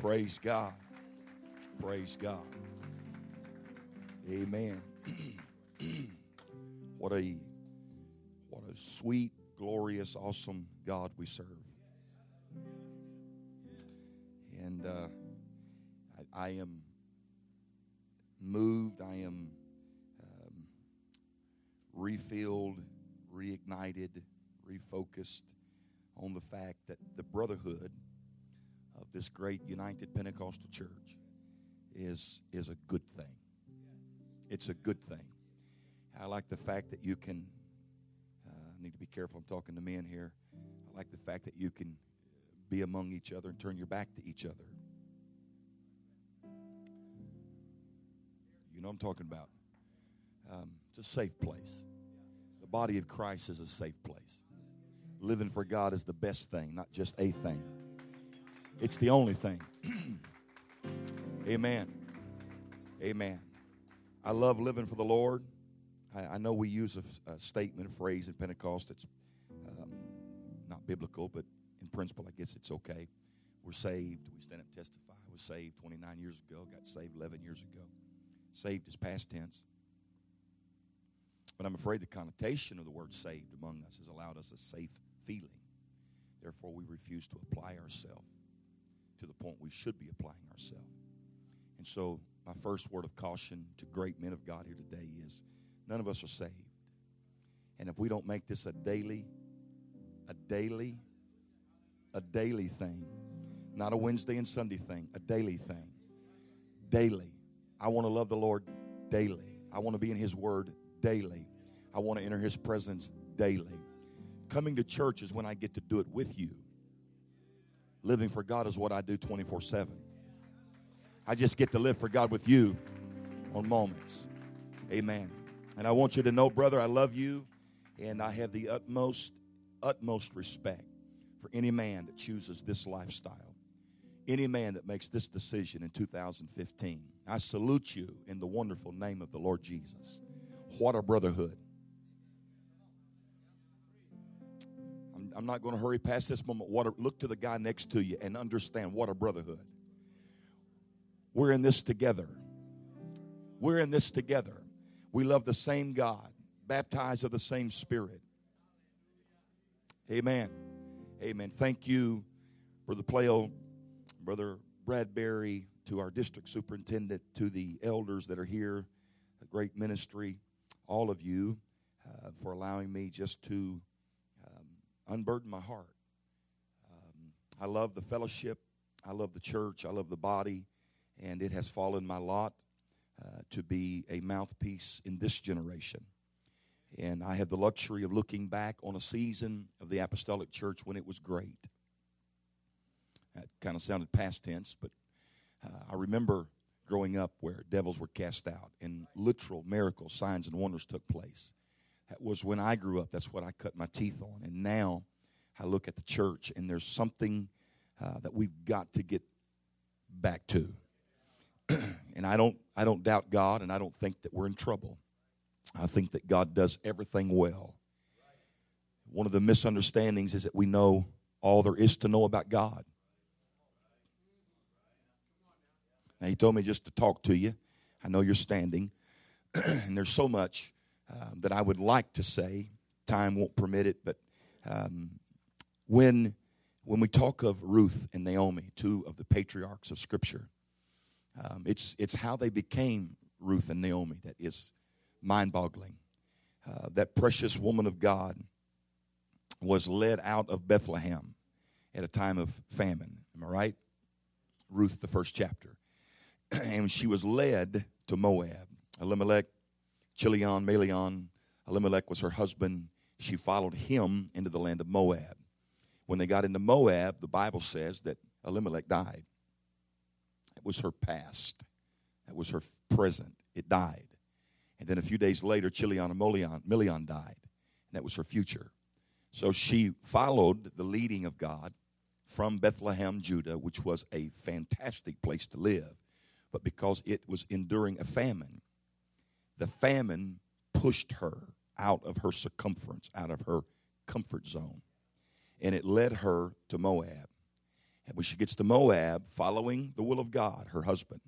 Praise God. Praise God. Amen. what a what a sweet, glorious, awesome God we serve. And uh, I, I am moved. I am um, refilled, reignited, refocused on the fact that the brotherhood of this great United Pentecostal Church is, is a good thing. It's a good thing. I like the fact that you can, uh, I need to be careful, I'm talking to men here. I like the fact that you can be among each other and turn your back to each other. You know I'm talking about. Um, it's a safe place. The body of Christ is a safe place. Living for God is the best thing, not just a thing. It's the only thing. Amen. Amen. I love living for the Lord. I, I know we use a, a, statement, a phrase in Pentecost that's um, not biblical, but in principle, I guess it's okay. We're saved. We stand up and testify. I was saved 29 years ago, got saved 11 years ago. Saved is past tense. But I'm afraid the connotation of the word saved among us has allowed us a safe feeling. Therefore, we refuse to apply ourselves to the point we should be applying ourselves. And so, my first word of caution to great men of God here today is none of us are saved. And if we don't make this a daily, a daily, a daily thing, not a Wednesday and Sunday thing, a daily thing, daily. I want to love the Lord daily. I want to be in His Word daily. I want to enter His presence daily. Coming to church is when I get to do it with you. Living for God is what I do 24 7. I just get to live for God with you on moments. Amen. And I want you to know, brother, I love you, and I have the utmost, utmost respect for any man that chooses this lifestyle, any man that makes this decision in 2015. I salute you in the wonderful name of the Lord Jesus. What a brotherhood. I'm, not going to hurry past this moment. What a, look to the guy next to you and understand what a brotherhood. We're in this together. We're in this together. We love the same God, baptized of the same Spirit. Amen. Amen. Thank you, Brother Playo, Brother Bradbury, to our district superintendent, to the elders that are here, a great ministry, all of you, uh, for allowing me just to unburden my heart. Um, I love the fellowship, I love the church, I love the body, and it has fallen my lot uh, to be a mouthpiece in this generation. And I have the luxury of looking back on a season of the apostolic church when it was great. That kind of sounded past tense, but uh, I remember growing up where devils were cast out and literal miracles, signs, and wonders took place. Was when I grew up. That's what I cut my teeth on. And now I look at the church and there's something uh, that we've got to get back to. and I don't, I don't doubt God and I don't think that we're in trouble. I think that God does everything well. One of the misunderstandings is that we know all there is to know about God. Now, he told me just to talk to you. I know you're standing, and there's so much uh, that I would like to say. Time won't permit it, but um, when when we talk of Ruth and Naomi, two of the patriarchs of Scripture, um, it's it's how they became Ruth and Naomi that is mind-boggling. Uh, that precious woman of God was led out of Bethlehem at a time of famine. Am I right? Ruth, the first chapter. and she was led to Moab. Elimelech, Chilion, Malion, Elimelech was her husband. She followed him into the land of Moab. When they got into Moab, the Bible says that Elimelech died. It was her past. That was her present. It died. And then a few days later, Chilion and Milion died. And that was her future. So she followed the leading of God from Bethlehem, Judah, which was a fantastic place to live but because it was enduring a famine. The famine pushed her out of her circumference, out of her comfort zone, and it led her to Moab. And when she gets to Moab, following the will of God, her husband.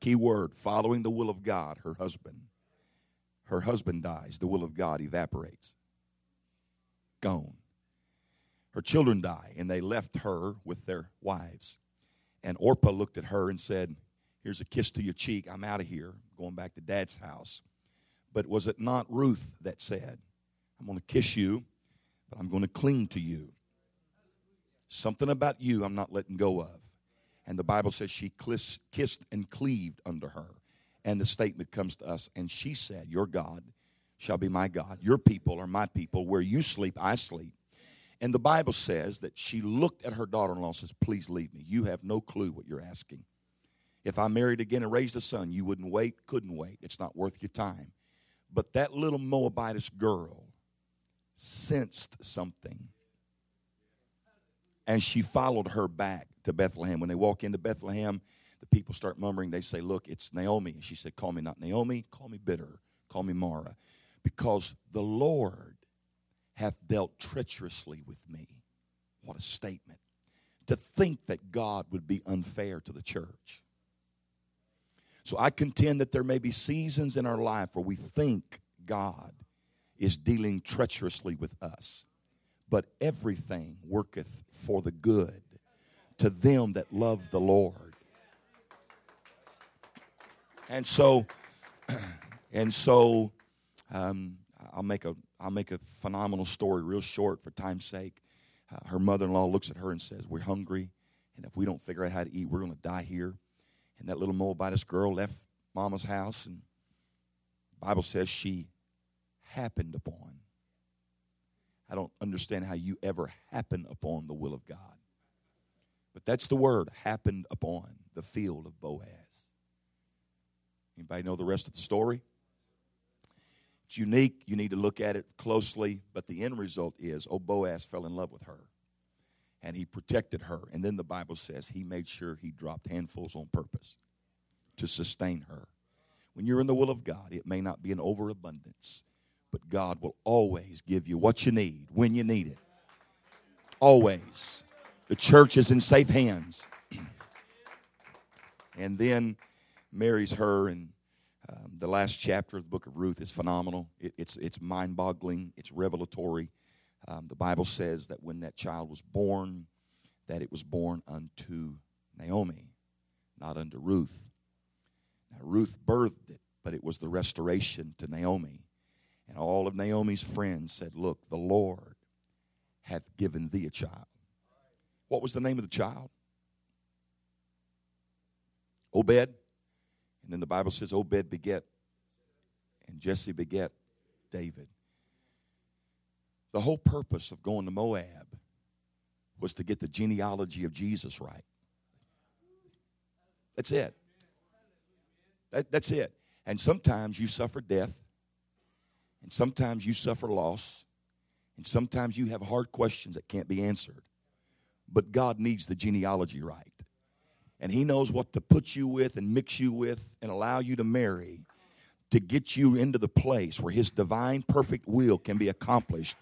Key word following the will of God, her husband. Her husband dies, the will of God evaporates. Gone. Her children die, and they left her with their wives. And Orpah looked at her and said, Here's a kiss to your cheek. I'm out of here, going back to dad's house. But was it not Ruth that said, I'm going to kiss you, but I'm going to cling to you? Something about you I'm not letting go of. And the Bible says she kissed and cleaved unto her. And the statement comes to us, and she said, Your God shall be my God. Your people are my people. Where you sleep, I sleep. And the Bible says that she looked at her daughter in law and says, Please leave me. You have no clue what you're asking. If I married again and raised a son, you wouldn't wait, couldn't wait. It's not worth your time. But that little Moabitess girl sensed something. And she followed her back to Bethlehem. When they walk into Bethlehem, the people start murmuring. They say, Look, it's Naomi. And she said, Call me not Naomi, call me bitter, call me Mara. Because the Lord hath dealt treacherously with me. What a statement. To think that God would be unfair to the church. So I contend that there may be seasons in our life where we think God is dealing treacherously with us. But everything worketh for the good to them that love the Lord. And so, and so, um, I'll make a I'll make a phenomenal story real short for time's sake. Uh, her mother-in-law looks at her and says, "We're hungry, and if we don't figure out how to eat, we're going to die here." And that little Moabitess girl left mama's house, and Bible says she happened upon. I don't understand how you ever happen upon the will of God. But that's the word, happened upon the field of Boaz. Anybody know the rest of the story? It's unique. You need to look at it closely. But the end result is, oh, Boaz fell in love with her. And he protected her. And then the Bible says he made sure he dropped handfuls on purpose to sustain her. When you're in the will of God, it may not be an overabundance, but God will always give you what you need when you need it. Always. The church is in safe hands. and then marries her and um, the last chapter of the book of Ruth is phenomenal. It, it's it's mind boggling. It's revelatory. Um, the Bible says that when that child was born, that it was born unto Naomi, not unto Ruth. Now, Ruth birthed it, but it was the restoration to Naomi. And all of Naomi's friends said, Look, the Lord hath given thee a child. What was the name of the child? Obed. And then the Bible says Obed beget, and Jesse beget David. The whole purpose of going to Moab was to get the genealogy of Jesus right. That's it. That, that's it. And sometimes you suffer death, and sometimes you suffer loss, and sometimes you have hard questions that can't be answered. But God needs the genealogy right and He knows what to put you with and mix you with and allow you to marry to get you into the place where His divine perfect will can be accomplished.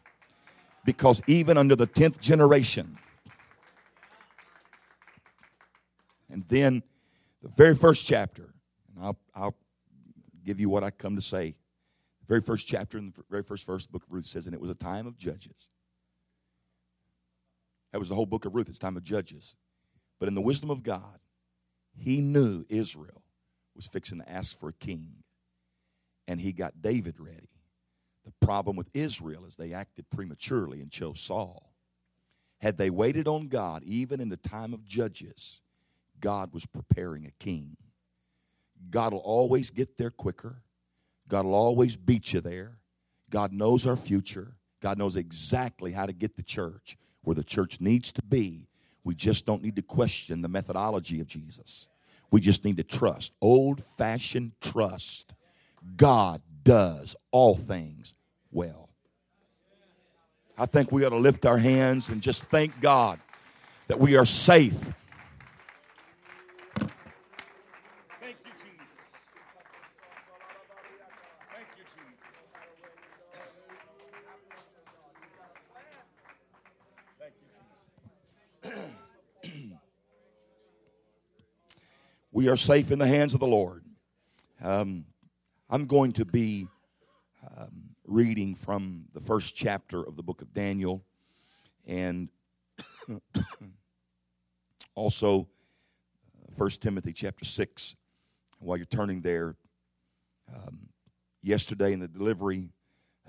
Because even under the 10th generation, and then the very first chapter, and I'll, I'll give you what I come to say. The very first chapter in the very first verse of the book of Ruth says, and it was a time of judges. That was the whole book of Ruth. It's time of judges. But in the wisdom of God, he knew Israel was fixing to ask for a king, and he got David ready. The problem with Israel is they acted prematurely and chose Saul. Had they waited on God, even in the time of judges, God was preparing a king. God will always get there quicker. God will always beat you there. God knows our future. God knows exactly how to get the church where the church needs to be we just don't need to question the methodology of Jesus. We just need to trust. Old fashioned trust. God does all things well. I think we ought to lift our hands and just thank God that we are safe. we are safe in the hands of the Lord. Um, I'm going to be um, reading from the first chapter of the book of Daniel and also uh, First Timothy chapter 6. While you're turning there, um, yesterday in the delivery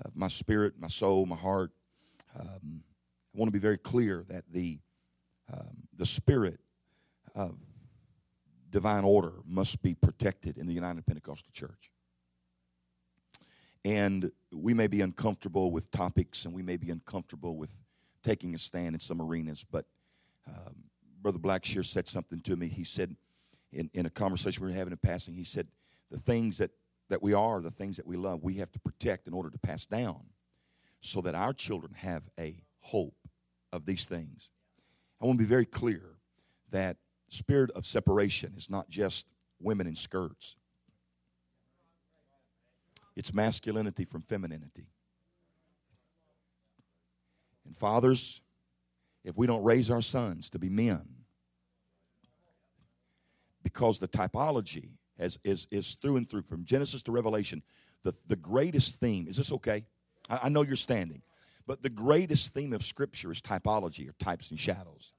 of my spirit, my soul, my heart, um, I want to be very clear that the um, the spirit of divine order must be protected in the United Pentecostal Church. And we may be uncomfortable with topics and we may be uncomfortable with taking a stand in some arenas, but um, Brother Blackshear said something to me. He said, in, in a conversation we were having in passing, he said, The things that, that we are, the things that we love, we have to protect in order to pass down so that our children have a hope of these things. I want to be very clear that spirit of separation is not just women in skirts. It's masculinity from femininity. And fathers, if we don't raise our sons to be men, because the typology has, is, is through and through, from Genesis to Revelation, the, the greatest theme, is this okay? I, I know you're standing. But the greatest theme of Scripture is typology or types and shadows.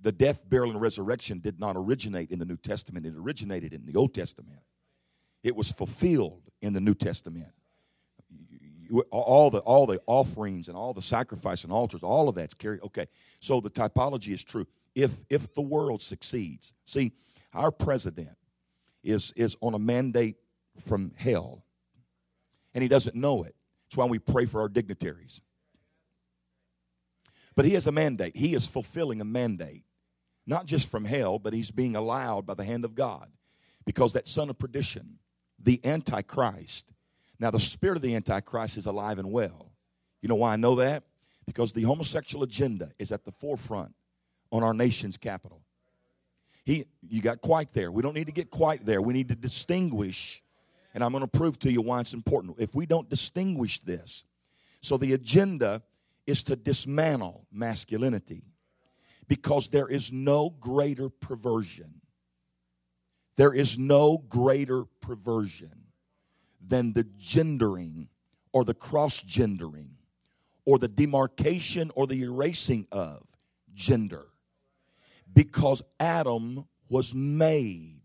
The death, burial, and resurrection did not originate in the New Testament, it originated in the Old Testament. It was fulfilled in the New Testament. All the, all the offerings and all the sacrifice and altars, all of that's carried. Okay, so the typology is true. If, if the world succeeds, see, our president is, is on a mandate from hell, and he doesn't know it. That's why we pray for our dignitaries. But he has a mandate. He is fulfilling a mandate, not just from hell, but he's being allowed by the hand of God. Because that son of perdition, the Antichrist, now the spirit of the Antichrist is alive and well. You know why I know that? Because the homosexual agenda is at the forefront on our nation's capital. He, you got quite there. We don't need to get quite there. We need to distinguish and I'm going to prove to you why it's important. If we don't distinguish this, so the agenda is to dismantle masculinity because there is no greater perversion. There is no greater perversion than the gendering or the cross gendering or the demarcation or the erasing of gender because Adam was made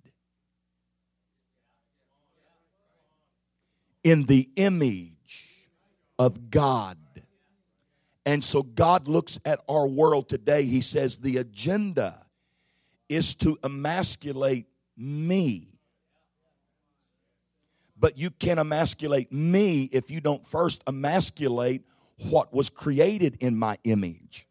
in the image of God. And so God looks at our world today. He says the agenda is to emasculate me. But you can't emasculate me if you don't first emasculate what was created in my image.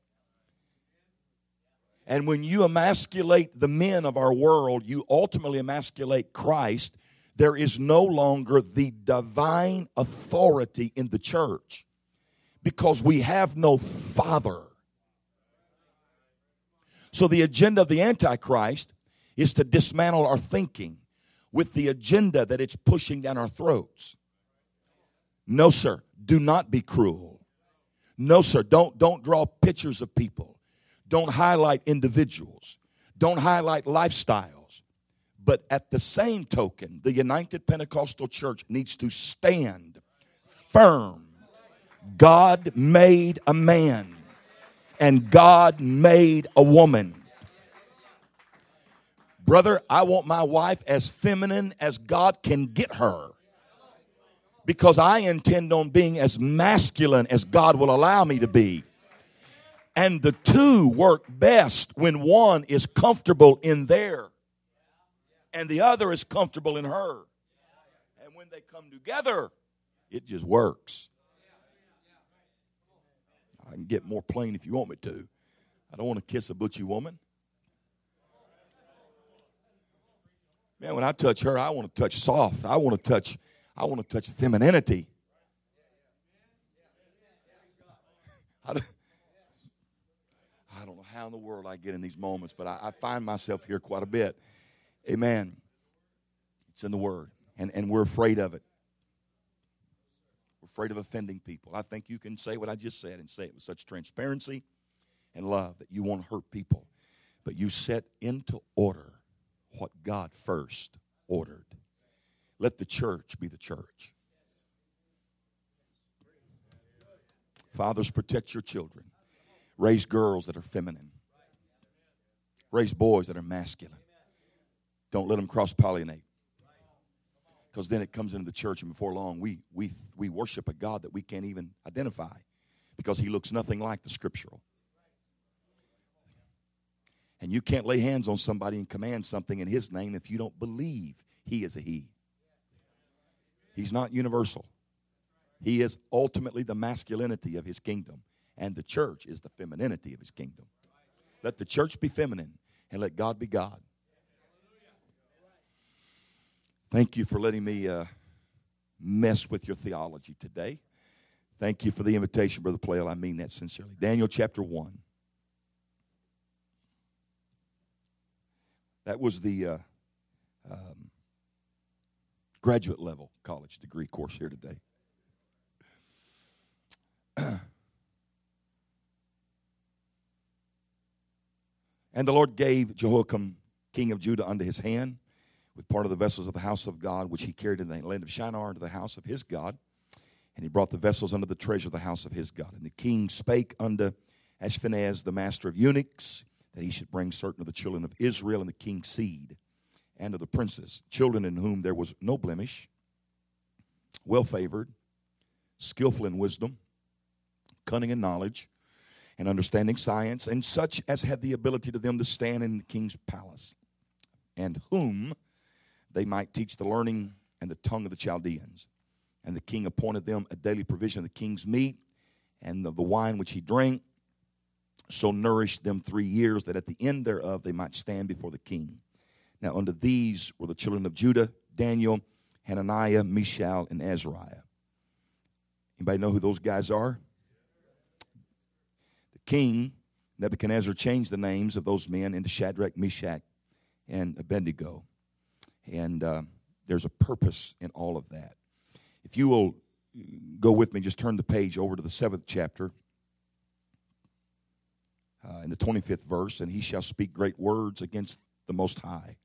And when you emasculate the men of our world, you ultimately emasculate Christ there is no longer the divine authority in the church because we have no father. So, the agenda of the Antichrist is to dismantle our thinking with the agenda that it's pushing down our throats. No, sir, do not be cruel. No, sir, don't, don't draw pictures of people. Don't highlight individuals. Don't highlight lifestyles. But at the same token, the United Pentecostal Church needs to stand firm. God made a man, and God made a woman. Brother, I want my wife as feminine as God can get her because I intend on being as masculine as God will allow me to be. And the two work best when one is comfortable in there and the other is comfortable in her. And when they come together, it just works. I can get more plain if you want me to. I don't want to kiss a butchy woman. Man, when I touch her, I want to touch soft. I want to touch, I want to touch femininity. I don't, I don't know how in the world I get in these moments, but I, I find myself here quite a bit. Amen. It's in the Word, and, and we're afraid of it. We're afraid of offending people. I think you can say what I just said and say it with such transparency and love that you won't hurt people. But you set into order what God first ordered. Let the church be the church. Fathers, protect your children. Raise girls that are feminine. Raise boys that are masculine. Don't let them cross pollinate. Because then it comes into the church, and before long, we, we, we worship a God that we can't even identify because he looks nothing like the scriptural. And you can't lay hands on somebody and command something in his name if you don't believe he is a he. He's not universal. He is ultimately the masculinity of his kingdom, and the church is the femininity of his kingdom. Let the church be feminine and let God be God. Thank you for letting me uh, mess with your theology today. Thank you for the invitation, Brother Plail. I mean that sincerely. Daniel chapter 1. That was the uh, um, graduate level college degree course here today. and the Lord gave Jehoiakim, king of Judah, unto his hand with part of the vessels of the house of God, which he carried in the land of Shinar into the house of his God. And he brought the vessels under the treasure of the house of his God. And the king spake unto Ashpenaz, the master of eunuchs, that he should bring certain of the children of Israel and the king's seed, and of the princes, children in whom there was no blemish, well favored, skillful in wisdom, cunning in knowledge, and understanding science, and such as had the ability to them to stand in the king's palace, and whom they might teach the learning and the tongue of the Chaldeans. And the king appointed them a daily provision of the king's meat and of the wine which he drank, so nourished them three years, that at the end thereof they might stand before the king. Now unto these were the children of Judah, Daniel, Hananiah, Mishael, and Azariah. Anybody know who those guys are? The king, Nebuchadnezzar, changed the names of those men into Shadrach, Meshach, and Abednego. And uh, there's a purpose in all of that. If you will go with me, just turn the page over to the seventh chapter. Uh, in the 25th verse, and he shall speak great words against the Most High,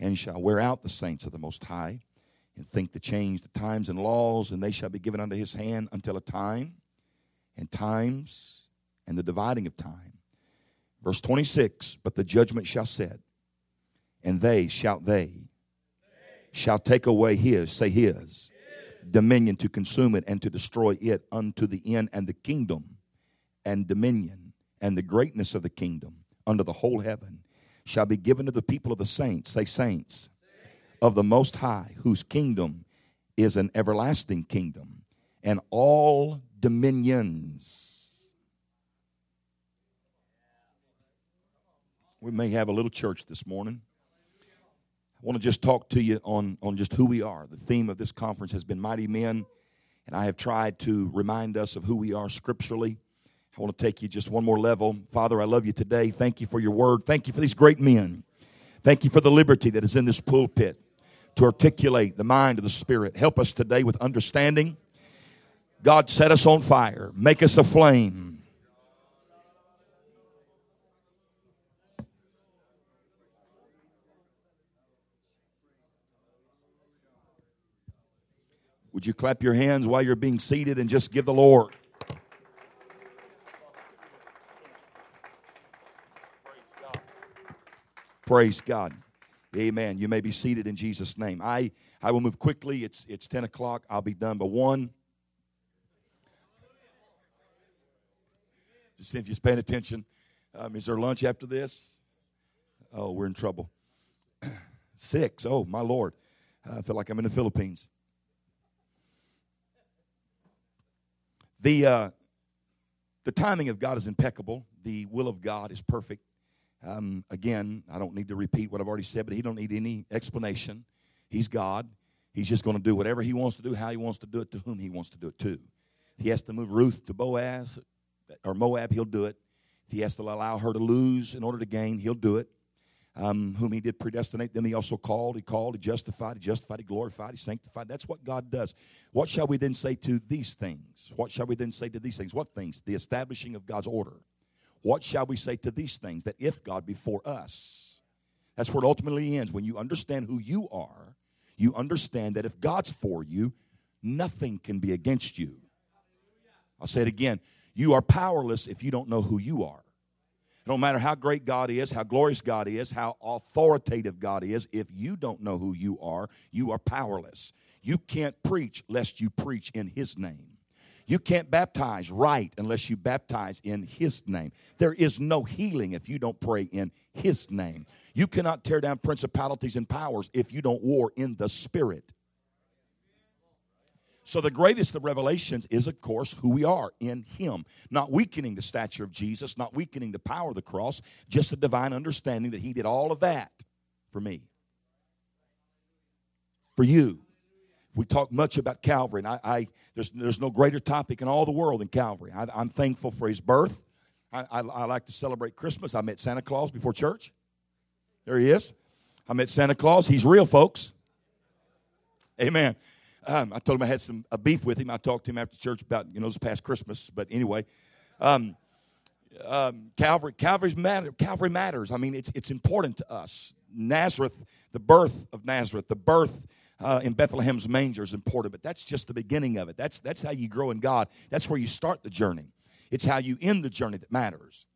and shall wear out the saints of the Most High, and think to change the times and laws, and they shall be given unto his hand until a time, and times, and the dividing of time. Verse 26 But the judgment shall set, and they, shall they, shall take away his, say his, dominion to consume it and to destroy it unto the end, and the kingdom and dominion and the greatness of the kingdom under the whole heaven shall be given to the people of the saints, say saints, of the Most High, whose kingdom is an everlasting kingdom, and all dominions. We may have a little church this morning. I want to just talk to you on, on just who we are. The theme of this conference has been Mighty Men, and I have tried to remind us of who we are scripturally. I want to take you just one more level. Father, I love you today. Thank you for your word. Thank you for these great men. Thank you for the liberty that is in this pulpit to articulate the mind of the Spirit. Help us today with understanding. God, set us on fire, make us a flame. Would you clap your hands while you're being seated and just give the Lord? Praise God. Amen. You may be seated in Jesus' name. I, I will move quickly. It's, it's 10 o'clock. I'll be done by 1. Just see if you're paying attention. Um, is there lunch after this? Oh, we're in trouble. Six. Oh, my Lord. I feel like I'm in the Philippines. The, uh, the timing of God is impeccable. The will of God is perfect. Um, again, I don't need to repeat what I've already said, but He don't need any explanation. He's God. He's just going to do whatever He wants to do, how He wants to do it, to whom He wants to do it to. If He has to move Ruth to Boaz or Moab, He'll do it. If He has to allow her to lose in order to gain, He'll do it um, whom he did predestinate, them he also called. He called, he justified, he justified, he glorified, he sanctified. That's what God does. What shall we then say to these things? What shall we then say to these things? What things? The establishing of God's order. What shall we say to these things? That if God be for us, That's where it ultimately ends. When you understand who you are, you understand that if God's for you, nothing can be against you. I'll say it again. You are powerless if you don't know who you are. No matter how great God is, how glorious God is, how authoritative God is, if you don't know who you are, you are powerless. You can't preach lest you preach in His name. You can't baptize right unless you baptize in His name. There is no healing if you don't pray in His name. You cannot tear down principalities and powers if you don't war in the Spirit. So, the greatest of revelations is, of course, who we are in Him. Not weakening the stature of Jesus, not weakening the power of the cross, just the divine understanding that He did all of that for me, for you. We talk much about Calvary, and I, I there's, there's no greater topic in all the world than Calvary. I, am thankful for His birth. I, I, I like to celebrate Christmas. I met Santa Claus before church. There he is. I met Santa Claus. He's real, folks. Amen. Um, I told him I had some a beef with him. I talked to him after church about you know this past Christmas. But anyway, um, um, Calvary Calvary's matter, Calvary matters. I mean, it's it's important to us. Nazareth, the birth of Nazareth, the birth uh, in Bethlehem's manger is important, but that's just the beginning of it. That's that's how you grow in God. That's where you start the journey. It's how you end the journey that matters.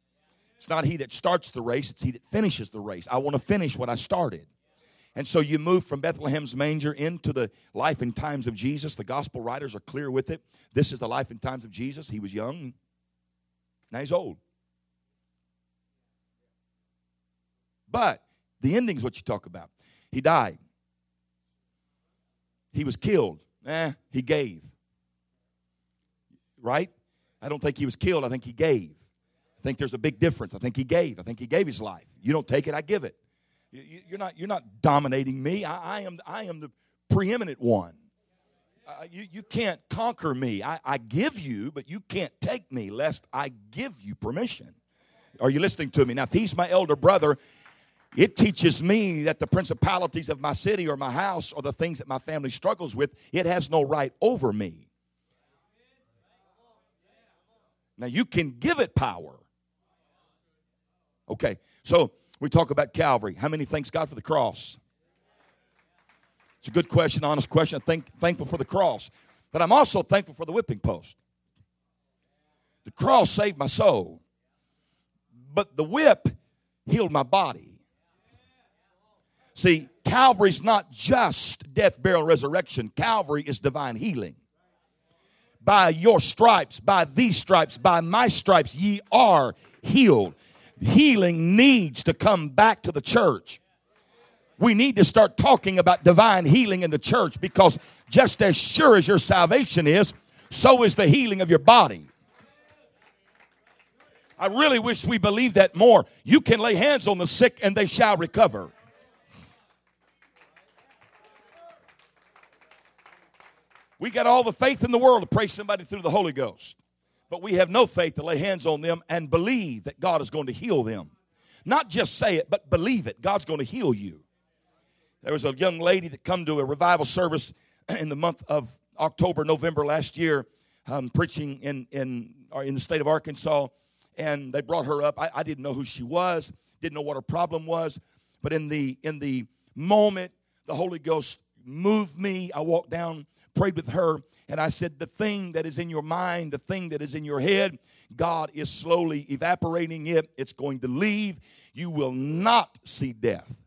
It's not he that starts the race; it's he that finishes the race. I want to finish what I started. And so you move from Bethlehem's manger into the life and times of Jesus. The gospel writers are clear with it. This is the life and times of Jesus. He was young, now he's old. But the ending is what you talk about. He died, he was killed. Eh, he gave. Right? I don't think he was killed, I think he gave. I think there's a big difference. I think he gave. I think he gave his life. You don't take it, I give it. You're not, you're not dominating me. I, I am, I am the preeminent one. Uh, you, you can't conquer me. I, I give you, but you can't take me lest I give you permission. Are you listening to me? Now, if he's my elder brother, it teaches me that the principalities of my city or my house or the things that my family struggles with, it has no right over me. Now, you can give it power. Okay, so we talk about Calvary. How many thanks God for the cross? It's a good question, honest question. I'm thank, thankful for the cross. But I'm also thankful for the whipping post. The cross saved my soul, but the whip healed my body. See, Calvary's not just death, burial, resurrection. Calvary is divine healing. By your stripes, by these stripes, by my stripes, ye are healed healing needs to come back to the church. We need to start talking about divine healing in the church because just as sure as your salvation is, so is the healing of your body. I really wish we believed that more. You can lay hands on the sick and they shall recover. We got all the faith in the world to pray somebody through the Holy Ghost but we have no faith to lay hands on them and believe that God is going to heal them. Not just say it, but believe it. God's going to heal you. There was a young lady that come to a revival service in the month of October, November last year, um, preaching in in in the state of Arkansas, and they brought her up. I, I didn't know who she was, didn't know what her problem was, but in the in the moment, the Holy Ghost moved me. I walked down, prayed with her, and I said, The thing that is in your mind, the thing that is in your head, God is slowly evaporating it. It's going to leave. You will not see death.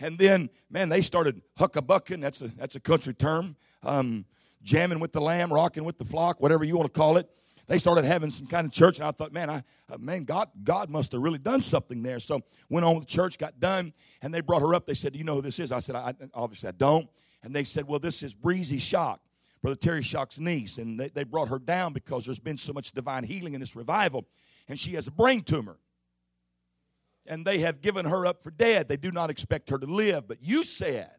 And then, man, they started huckabucking. That's a, that's a country term. Um, jamming with the lamb, rocking with the flock, whatever you want to call it. They started having some kind of church, and I thought, man, I, uh, man, God, God must have really done something there. So went on with the church, got done, and they brought her up. They said, "Do "You know who this is?" I said, I, "Obviously, I don't." And they said, Well, this is Breezy Shock, Brother Terry Shock's niece. And they, they brought her down because there's been so much divine healing in this revival. And she has a brain tumor. And they have given her up for dead. They do not expect her to live. But you said,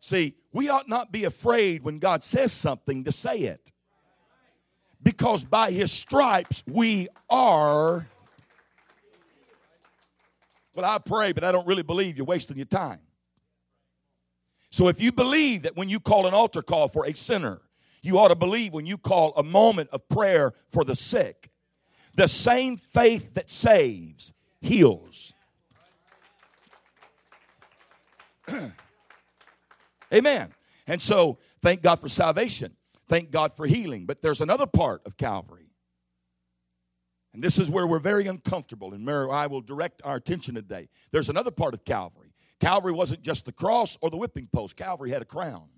See, we ought not be afraid when God says something to say it. Because by his stripes we are well, I pray, but I don't really believe you're wasting your time. So if you believe that when you call an altar call for a sinner, you ought to believe when you call a moment of prayer for the sick, The same faith that saves heals. Amen. And so, thank God for salvation. Thank God for healing. But there's another part of Calvary. And this is where we're very uncomfortable and I will direct our attention today. There's another part of Calvary. Calvary wasn't just the cross or the whipping post, Calvary had a crown.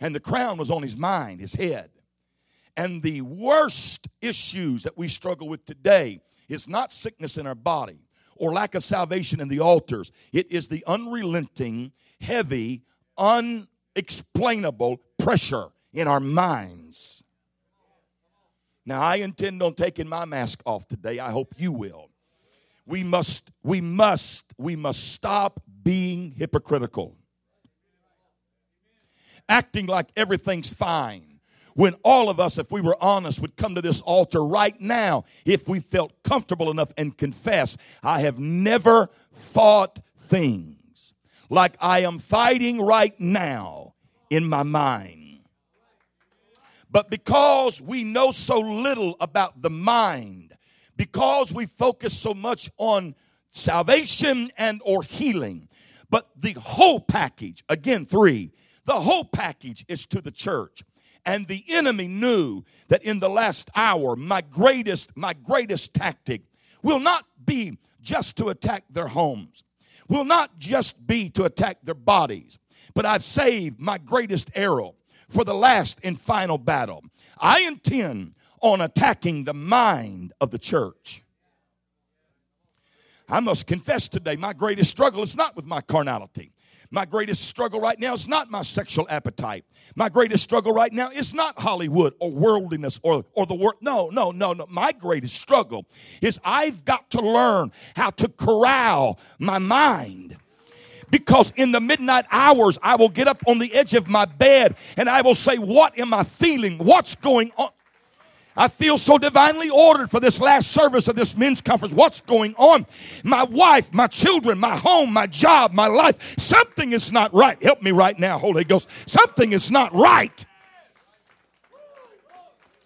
And the crown was on his mind, his head. And the worst issues that we struggle with today is not sickness in our body or lack of salvation in the altars. It is the unrelenting, heavy, unexplainable pressure in our minds. Now, I intend on taking my mask off today. I hope you will. We must, we must, we must stop being hypocritical. Acting like everything's fine when all of us, if we were honest, would come to this altar right now if we felt comfortable enough and confess, I have never fought things like I am fighting right now in my mind. But because we know so little about the mind, because we focus so much on salvation and or healing, but the whole package, again, three, the whole package is to the church. And the enemy knew that in the last hour, my greatest, my greatest tactic will not be just to attack their homes, will not just be to attack their bodies, but I've saved my greatest arrow for the last and final battle. I intend on attacking the mind of the church. I must confess today, my greatest struggle is not with my carnality. My greatest struggle right now is not my sexual appetite. My greatest struggle right now is not Hollywood or worldliness or, or the world. No, no, no, no. My greatest struggle is I've got to learn how to corral my mind because in the midnight hours I will get up on the edge of my bed and I will say, What am I feeling? What's going on? I feel so divinely ordered for this last service of this men's conference. What's going on? My wife, my children, my home, my job, my life. Something is not right. Help me right now, Holy Ghost. Something is not right.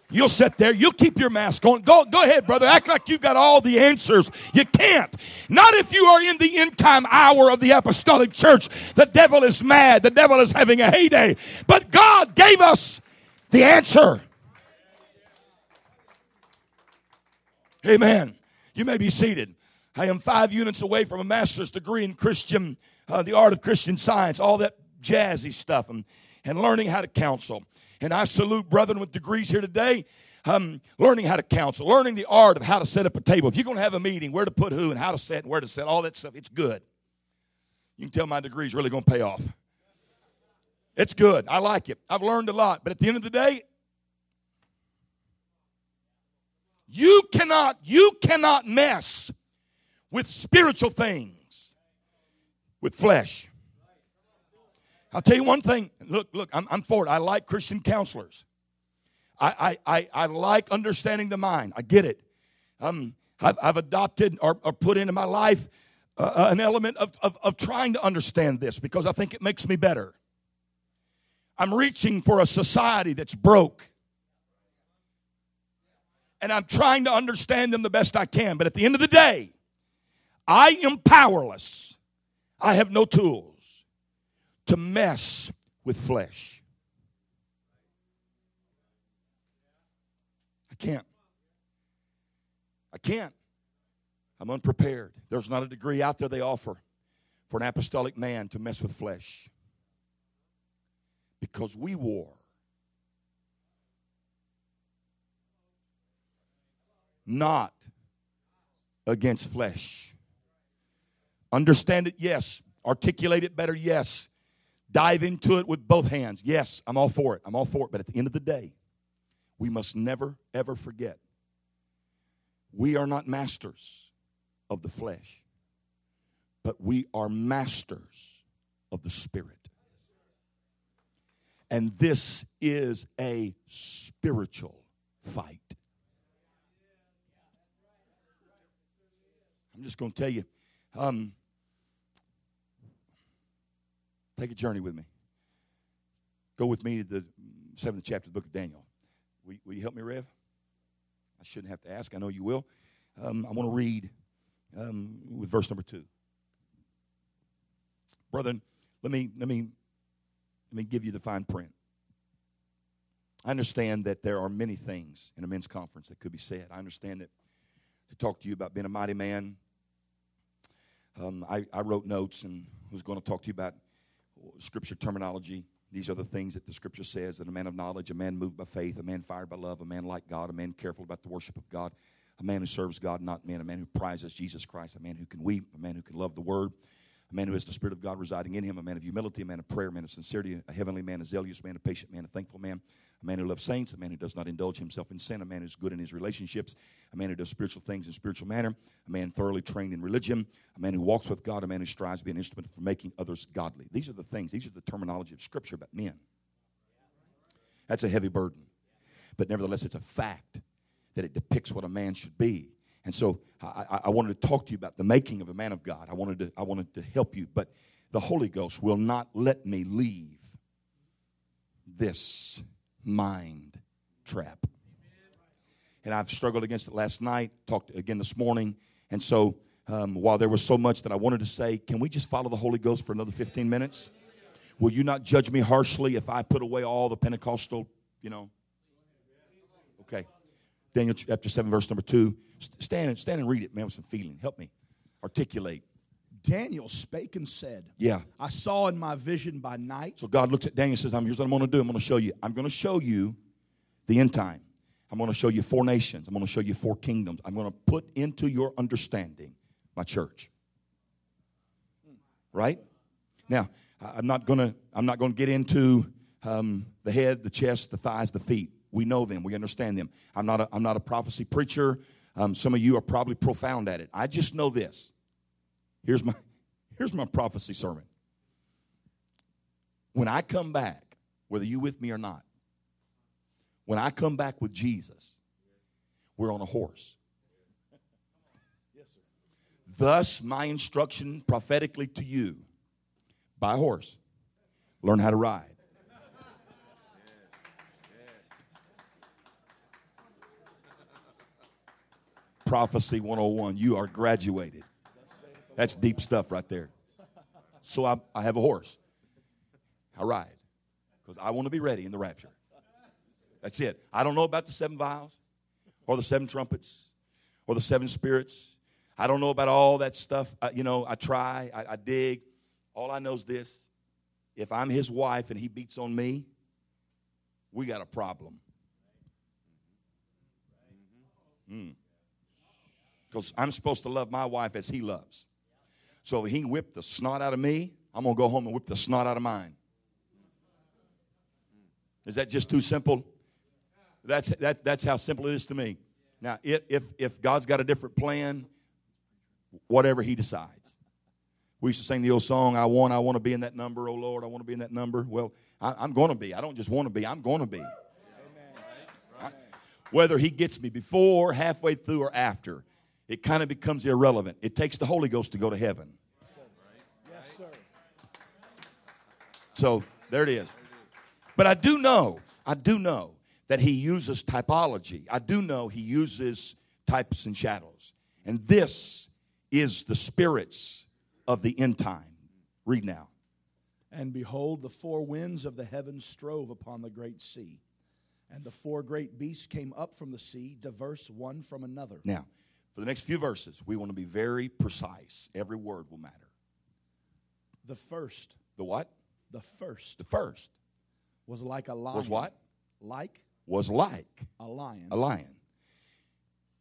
You'll sit there, you'll keep your mask on. Go, go ahead, brother. Act like you've got all the answers. You can't. Not if you are in the end time hour of the apostolic church. The devil is mad, the devil is having a heyday. But God gave us the answer. Amen. You may be seated. I am five units away from a master's degree in Christian, uh, the art of Christian science, all that jazzy stuff, and, and learning how to counsel. And I salute brethren with degrees here today. Um, learning how to counsel, learning the art of how to set up a table. If you're going to have a meeting, where to put who and how to set and where to set, all that stuff, it's good. You can tell my degree is really going to pay off. It's good. I like it. I've learned a lot. But at the end of the day, You cannot, you cannot mess with spiritual things with flesh. I'll tell you one thing. Look, look, I'm, I'm for it. I like Christian counselors. I, I, I, I like understanding the mind. I get it. Um, I've, I've adopted or, or put into my life uh, uh an element of, of, of trying to understand this because I think it makes me better. I'm reaching for a society that's broke and I'm trying to understand them the best I can. But at the end of the day, I am powerless. I have no tools to mess with flesh. I can't. I can't. I'm unprepared. There's not a degree out there they offer for an apostolic man to mess with flesh. Because we war not against flesh. Understand it, yes. Articulate it better, yes. Dive into it with both hands, yes. I'm all for it. I'm all for it. But at the end of the day, we must never, ever forget we are not masters of the flesh, but we are masters of the Spirit. And this is a spiritual fight. I'm just going to tell you. Um, take a journey with me. Go with me to the seventh chapter of the book of Daniel. Will, will you help me, Rev? I shouldn't have to ask. I know you will. Um, I want to read um, with verse number two. Brethren, let me let me let me give you the fine print. I understand that there are many things in a men's conference that could be said. I understand that to talk to you about being a mighty man. Um, I, I wrote notes and was going to talk to you about scripture terminology. These are the things that the scripture says that a man of knowledge, a man moved by faith, a man fired by love, a man like God, a man careful about the worship of God, a man who serves God, not men, a man who prizes Jesus Christ, a man who can weep, a man who can love the word, man who has the Spirit of God residing in him, a man of humility, a man of prayer, a man of sincerity, a heavenly man, a zealous man, a patient man, a thankful man, a man who loves saints, a man who does not indulge himself in sin, a man who's good in his relationships, a man who does spiritual things in spiritual manner, a man thoroughly trained in religion, a man who walks with God, a man who strives to be an instrument for making others godly. These are the things, these are the terminology of Scripture about men. That's a heavy burden. But nevertheless, it's a fact that it depicts what a man should be. And so I, I, wanted to talk to you about the making of a man of God. I wanted to, I wanted to help you, but the Holy Ghost will not let me leave this mind trap. And I've struggled against it last night, talked again this morning. And so um, while there was so much that I wanted to say, can we just follow the Holy Ghost for another 15 minutes? Will you not judge me harshly if I put away all the Pentecostal, you know? Okay. Daniel chapter 7, verse number 2. Stand and, stand and read it, man, with some feeling. Help me articulate. Daniel spake and said, Yeah. I saw in my vision by night. So God looks at Daniel and says, Here's what I'm going to do. I'm going to show you. I'm going to show you the end time. I'm going to show you four nations. I'm going to show you four kingdoms. I'm going to put into your understanding my church. Right? Now, I'm not going to, I'm not going to get into um, the head, the chest, the thighs, the feet. We know them. We understand them. I'm not a, I'm not a prophecy preacher. Um, some of you are probably profound at it. I just know this. Here's my, here's my prophecy sermon. When I come back, whether you with me or not, when I come back with Jesus, we're on a horse. Yes, sir. Thus, my instruction prophetically to you buy a horse, learn how to ride. Prophecy 101, you are graduated. That's deep stuff right there. So I, I have a horse. I ride because I want to be ready in the rapture. That's it. I don't know about the seven vials or the seven trumpets or the seven spirits. I don't know about all that stuff. You know, I try, I, I dig. All I know is this if I'm his wife and he beats on me, we got a problem. Hmm. Because. I'm supposed to love my wife as he loves. So if he whipped the snot out of me, I'm going to go home and whip the snot out of mine. Is that just too simple? That's, that, that's how simple it is to me. Now, if, if, if God's got a different plan, whatever he decides. We used to sing the old song, I want, I want to be in that number, oh Lord, I want to be in that number. Well, I, am going to be. I don't just want to be, I'm going to be. I, whether he gets me before, halfway through, or after, it kind of becomes irrelevant. It takes the Holy Ghost to go to heaven. Yes, sir. So there it is. But I do know, I do know that he uses typology. I do know he uses types and shadows. And this is the spirits of the end time. Read now. And behold, the four winds of the heavens strove upon the great sea. And the four great beasts came up from the sea, diverse one from another. Now, for the next few verses, we want to be very precise. Every word will matter. The first. The what? The first. The first. Was like a lion. Was what? Like? Was like. A lion. A lion.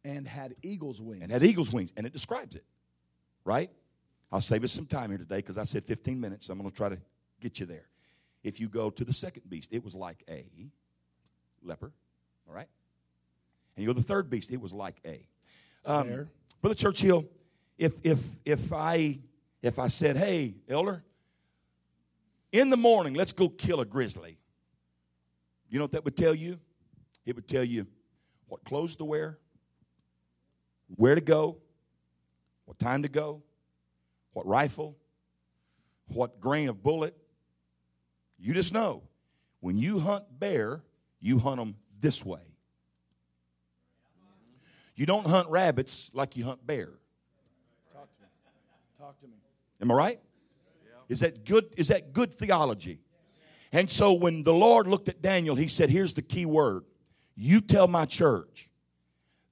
And had eagle's wings. And had eagle's wings. And it describes it. Right? I'll save us some time here today because I said 15 minutes. So I'm going to try to get you there. If you go to the second beast, it was like a leper, all right? And you go to the third beast, it was like a. Um, Brother Churchill, if if if I if I said, "Hey, elder, in the morning, let's go kill a grizzly," you know what that would tell you? It would tell you what clothes to wear, where to go, what time to go, what rifle, what grain of bullet. You just know when you hunt bear, you hunt them this way. You don't hunt rabbits like you hunt bear. Talk to me. Talk to me. Am I right? Is that good? Is that good theology? And so when the Lord looked at Daniel, he said, Here's the key word. You tell my church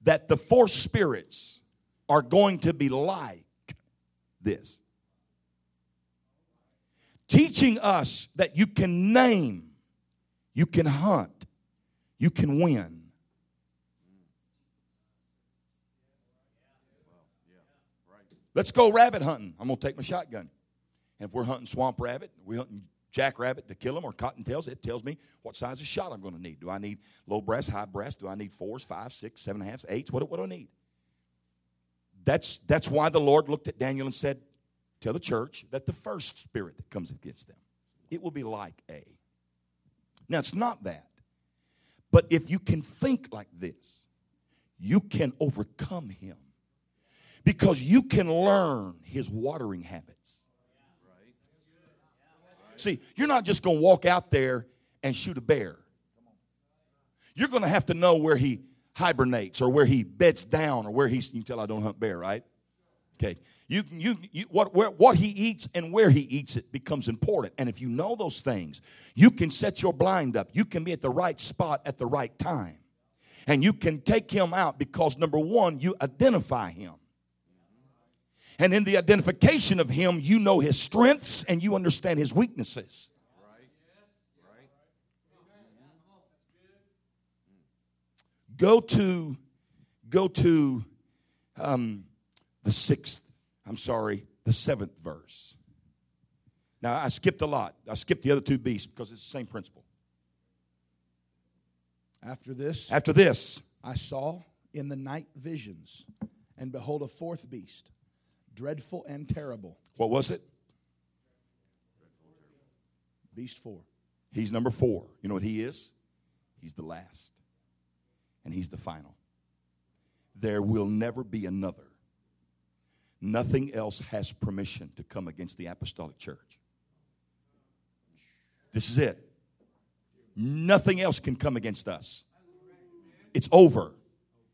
that the four spirits are going to be like this. Teaching us that you can name, you can hunt, you can win. Let's go rabbit hunting. I'm going to take my shotgun. And if we're hunting swamp rabbit, we're hunting jackrabbit to kill them or cottontails, it tells me what size of shot I'm going to need. Do I need low breast, high breast? Do I need fours, five, six, seven and a half, eights? What, what do I need? That's, that's why the Lord looked at Daniel and said, Tell the church that the first spirit that comes against them, it will be like A. Now, it's not that. But if you can think like this, you can overcome him because you can learn his watering habits. See, you're not just going to walk out there and shoot a bear. You're going to have to know where he hibernates or where he beds down or where he's. You can tell I don't hunt bear, right? Okay. You, you, you, what, where, what he eats and where he eats it becomes important. And if you know those things, you can set your blind up. You can be at the right spot at the right time. And you can take him out because, number one, you identify him. And in the identification of him, you know his strengths and you understand his weaknesses. Go to, go to um, the sixth, I'm sorry, the seventh verse. Now, I skipped a lot. I skipped the other two beasts because it's the same principle. After this, After this, I saw in the night visions, and behold, a fourth beast, dreadful and terrible. what was it? Beast four. He's number four. You know what he is? He's the last. And he's the final. There will never be another. Nothing else has permission to come against the apostolic church. This is it. Nothing else can come against us. It's over.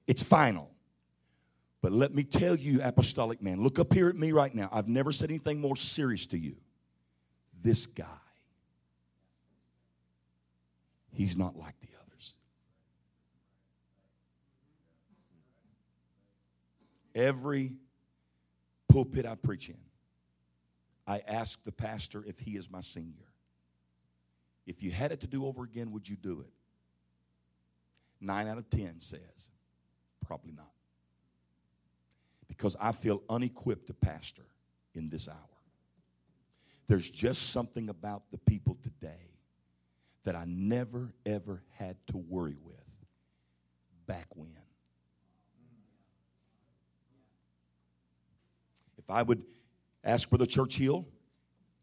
It's final. But let me tell you, apostolic man, look up here at me right now. I've never said anything more serious to you. This guy, he's not like the others. Every pulpit I preach in, I ask the pastor if he is my senior. If you had it to do over again, would you do it? Nine out of ten says, probably not. Because I feel unequipped to pastor in this hour. There's just something about the people today that I never, ever had to worry with back when. If I would ask Brother Churchill,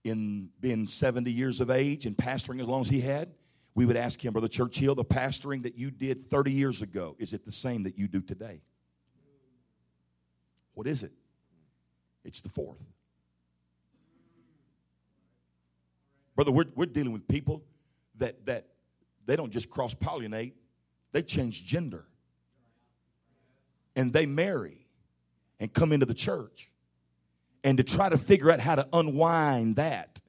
in being 70 years of age and pastoring as long as he had, we would ask him, Brother Churchill, the pastoring that you did 30 years ago, is it the same that you do today? What is it? It's the fourth. Brother, we're, we're dealing with people that, that they don't just cross pollinate, they change gender. And they marry and come into the church. And to try to figure out how to unwind that.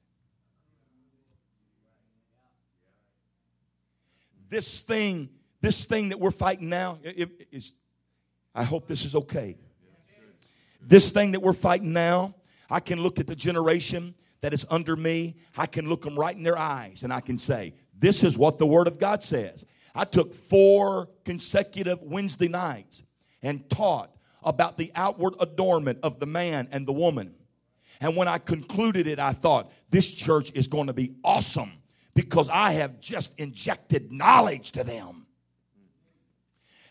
This thing, this thing that we're fighting now, it, it, is, I hope this is okay. This thing that we're fighting now, I can look at the generation that is under me, I can look them right in their eyes and I can say, This is what the Word of God says. I took four consecutive Wednesday nights and taught about the outward adornment of the man and the woman. And when I concluded it, I thought, This church is going to be awesome because I have just injected knowledge to them.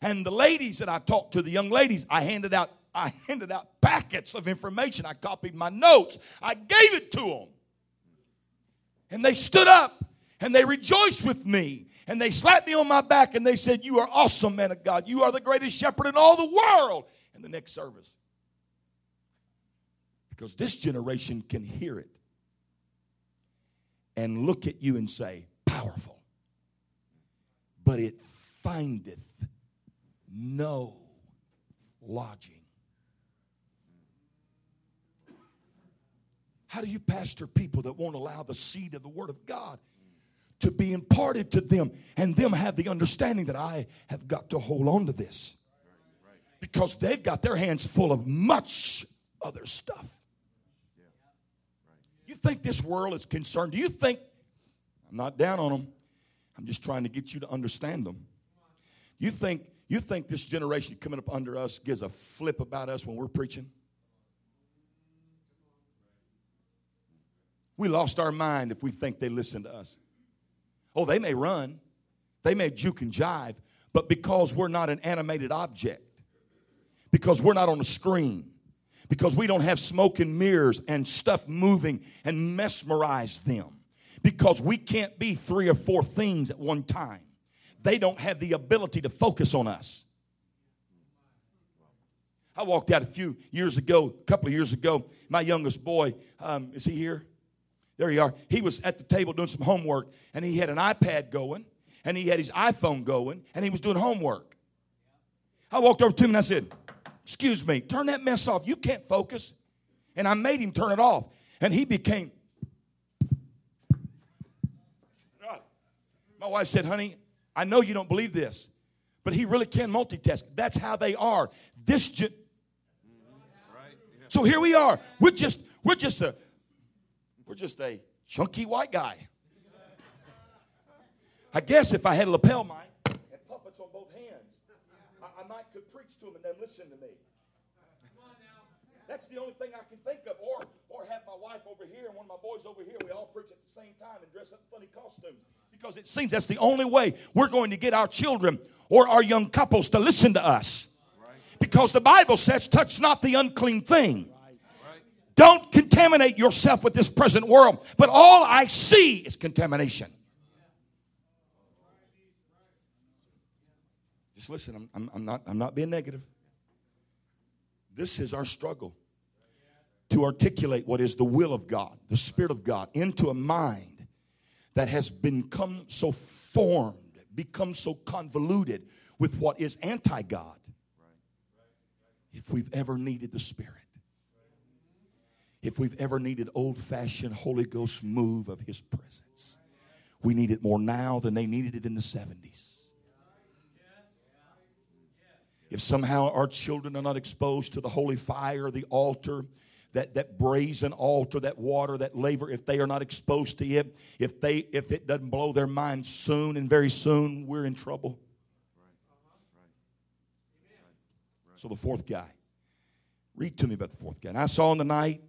And the ladies that I talked to, the young ladies, I handed out I handed out packets of information. I copied my notes. I gave it to them. And they stood up and they rejoiced with me. And they slapped me on my back and they said, You are awesome, man of God. You are the greatest shepherd in all the world. In the next service. Because this generation can hear it and look at you and say, Powerful. But it findeth no lodging. How do you pastor people that won't allow the seed of the Word of God to be imparted to them and them have the understanding that I have got to hold on to this? Because they've got their hands full of much other stuff. You think this world is concerned? Do you think, I'm not down on them, I'm just trying to get you to understand them. You think, you think this generation coming up under us gives a flip about us when we're preaching? We lost our mind if we think they listen to us. Oh, they may run, they may juke and jive, but because we're not an animated object, because we're not on a screen, because we don't have smoke and mirrors and stuff moving and mesmerize them, because we can't be three or four things at one time, they don't have the ability to focus on us. I walked out a few years ago, a couple of years ago. My youngest boy, um, is he here? There you are. He was at the table doing some homework, and he had an iPad going, and he had his iPhone going, and he was doing homework. I walked over to him and I said, Excuse me, turn that mess off. You can't focus. And I made him turn it off. And he became. My wife said, Honey, I know you don't believe this, but he really can multitask. That's how they are. This. Ge- so here we are. We're just, we're just a we're just a chunky white guy. I guess if I had a lapel mic and puppets on both hands, I, I might could preach to them and them listen to me. That's the only thing I can think of. Or, or have my wife over here and one of my boys over here. We all preach at the same time and dress up in funny costumes. Because it seems that's the only way we're going to get our children or our young couples to listen to us. Because the Bible says, touch not the unclean thing. Don't contaminate yourself with this present world. But all I see is contamination. Just listen, I'm, I'm, I'm, not, I'm not being negative. This is our struggle to articulate what is the will of God, the Spirit of God, into a mind that has become so formed, become so convoluted with what is anti God. If we've ever needed the Spirit if we've ever needed old fashioned Holy Ghost move of His presence. We need it more now than they needed it in the 70s. If somehow our children are not exposed to the holy fire, the altar, that, that brazen altar, that water, that laver, if they are not exposed to it, if they if it doesn't blow their mind soon and very soon, we're in trouble. So the fourth guy. Read to me about the fourth guy. And I saw in the night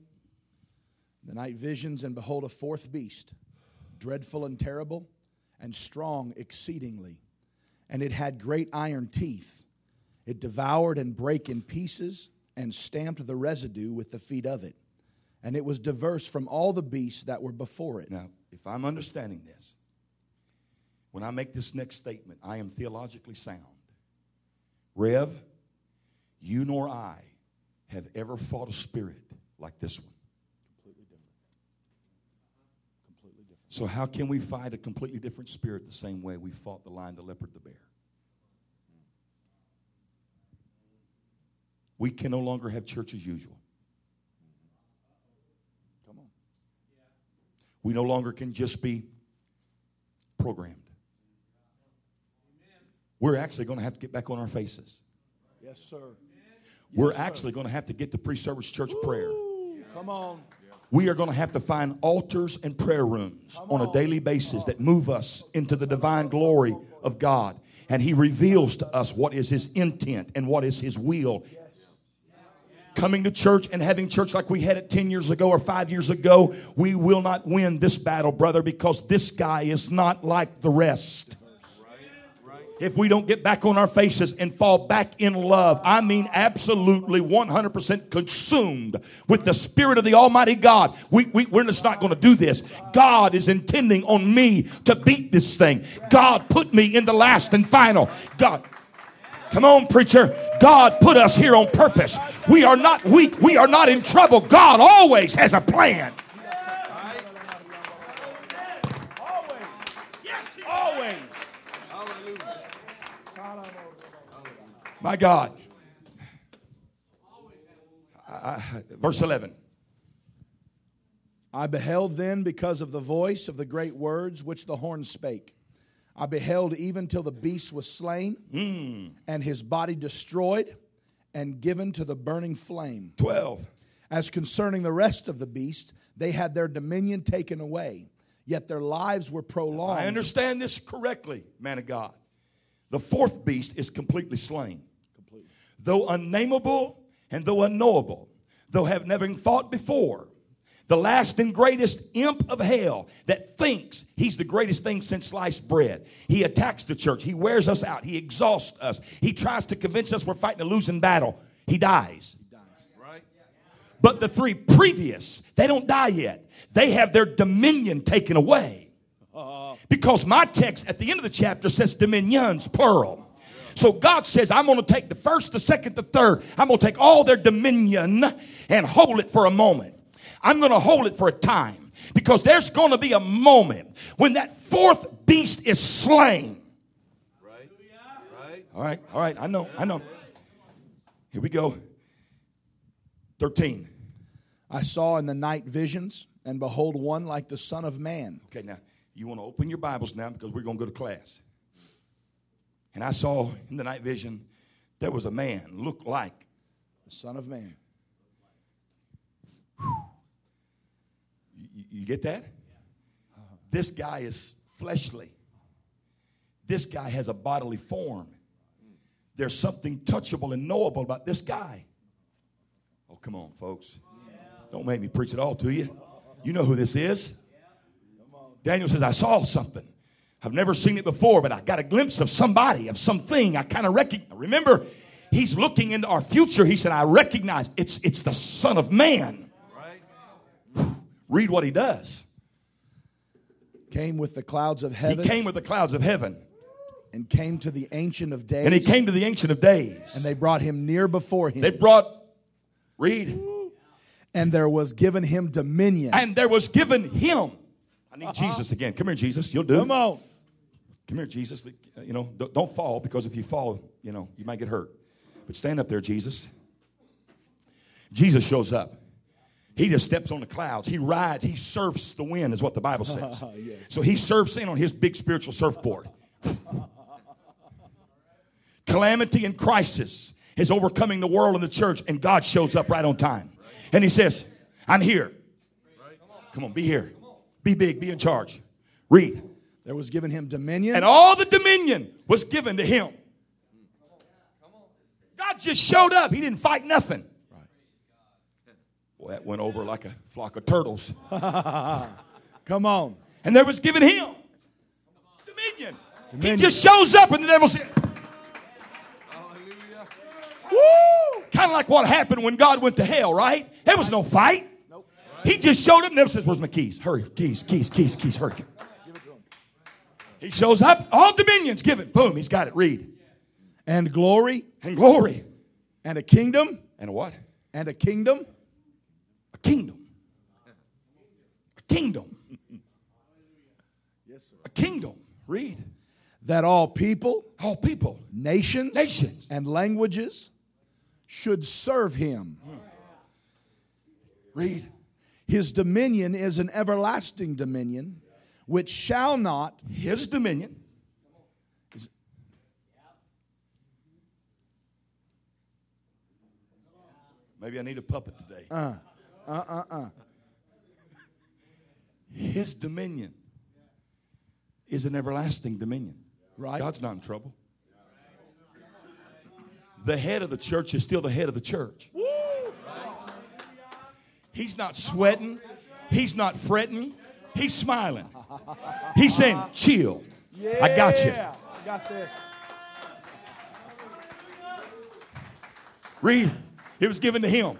the night visions, and behold, a fourth beast, dreadful and terrible, and strong exceedingly. And it had great iron teeth. It devoured and brake in pieces, and stamped the residue with the feet of it. And it was diverse from all the beasts that were before it. Now, if I'm understanding this, when I make this next statement, I am theologically sound. Rev, you nor I have ever fought a spirit like this one. So, how can we fight a completely different spirit the same way we fought the lion, the leopard, the bear? We can no longer have church as usual. Come on. We no longer can just be programmed. We're actually going to have to get back on our faces. Yes, sir. We're actually going to have to get to pre service church prayer. Come on we are going to have to find altars and prayer rooms on a daily basis that move us into the divine glory of God. And He reveals to us what is His intent and what is His will. Coming to church and having church like we had it 10 years ago or five years ago, we will not win this battle, brother, because this guy is not like the rest if we don't get back on our faces and fall back in love. I mean, absolutely 100% consumed with the Spirit of the Almighty God. We, we, we're just not going to do this. God is intending on me to beat this thing. God put me in the last and final. God. Come on, preacher. God put us here on purpose. We are not weak. We are not in trouble. God always has a plan. My God. I, verse 11. I beheld then because of the voice of the great words which the horn spake. I beheld even till the beast was slain, hmm. and his body destroyed and given to the burning flame. 12. As concerning the rest of the beast, they had their dominion taken away, yet their lives were prolonged. I understand this correctly, man of God. The fourth beast is completely slain. Though unnameable and though unknowable, though have never fought before, the last and greatest imp of hell that thinks he's the greatest thing since sliced bread. He attacks the church. He wears us out. He exhausts us. He tries to convince us we're fighting a losing battle. He dies. But the three previous, they don't die yet. They have their dominion taken away. Uh-huh. Because my text at the end of the chapter says dominions, plural. So God says, I'm going to take the first, the second, the third. I'm going to take all their dominion and hold it for a moment. I'm going to hold it for a time because there's going to be a moment when that fourth beast is slain. Right? Right? All right, all right, I know, I know. Here we go. 13. I saw in the night visions, and behold, one like the Son of Man. Okay, now you want to open your Bibles now because we're going to go to class. And I saw in the night vision there was a man looked like The Son of Man. you, you get that? This guy is fleshly. This guy has a bodily form. There's something touchable and knowable about this guy. Oh, come on, folks. Don't make me preach it all to you. You know who this is. Daniel says, I saw something. I've never seen it before, but I got a glimpse of somebody, of something. I kind of recognize. Remember, he's looking into our future. He said, I recognize it's, it's the Son of Man. Right? Read what he does. Came with the clouds of heaven. He came with the clouds of heaven, and came to the Ancient of Days. and he came to the Ancient of Days. and they brought him near before him. They brought, read, and there was given him dominion. and there was given him. I need uh-huh. Jesus again. Come here, Jesus. You'll do. Come on. Come here, Jesus. Uh, you know, don't- fall because if you fall, you know, you might get hurt. But stand up there, Jesus. Jesus shows up. He just steps on the clouds. He rides. He surfs the wind, is what the Bible says. So he surfs in on his big spiritual surfboard. Calamity and crisis is overcoming the world and the church, and God shows up right on time. And he says, I'm here. Come on, be here. Be big, be in charge. Read. There was given him dominion. And all the dominion was given to him. God just showed up. He didn't fight nothing. Well, that went over like a flock of turtles. Come on. And there was given him dominion. Dominion. He just shows up and the devil said, Hallelujah. Woo! Kind of like what happened when God went to hell, right? There was no fight. He just showed up and never says, Where's my keys? Hurry, keys, keys, keys, keys, hurry. He shows up, all dominions given. Boom, he's got it. Read. And glory And glory. and a kingdom And a what? and a kingdom A kingdom. A kingdom. Yes, sir. A kingdom. Read. that all people, All people. nations, Nations. and languages should serve him. Read. His dominion is an everlasting dominion which shall not His dominion. Maybe I need a puppet today. Uh, uh, uh, uh. His dominion is an everlasting dominion. Right. God's not in trouble. The head of the church is still the head of the church. He's not sweating. He's not fretting. He's smiling. He's saying, chill. I got you. I got this. Read. It was given to him.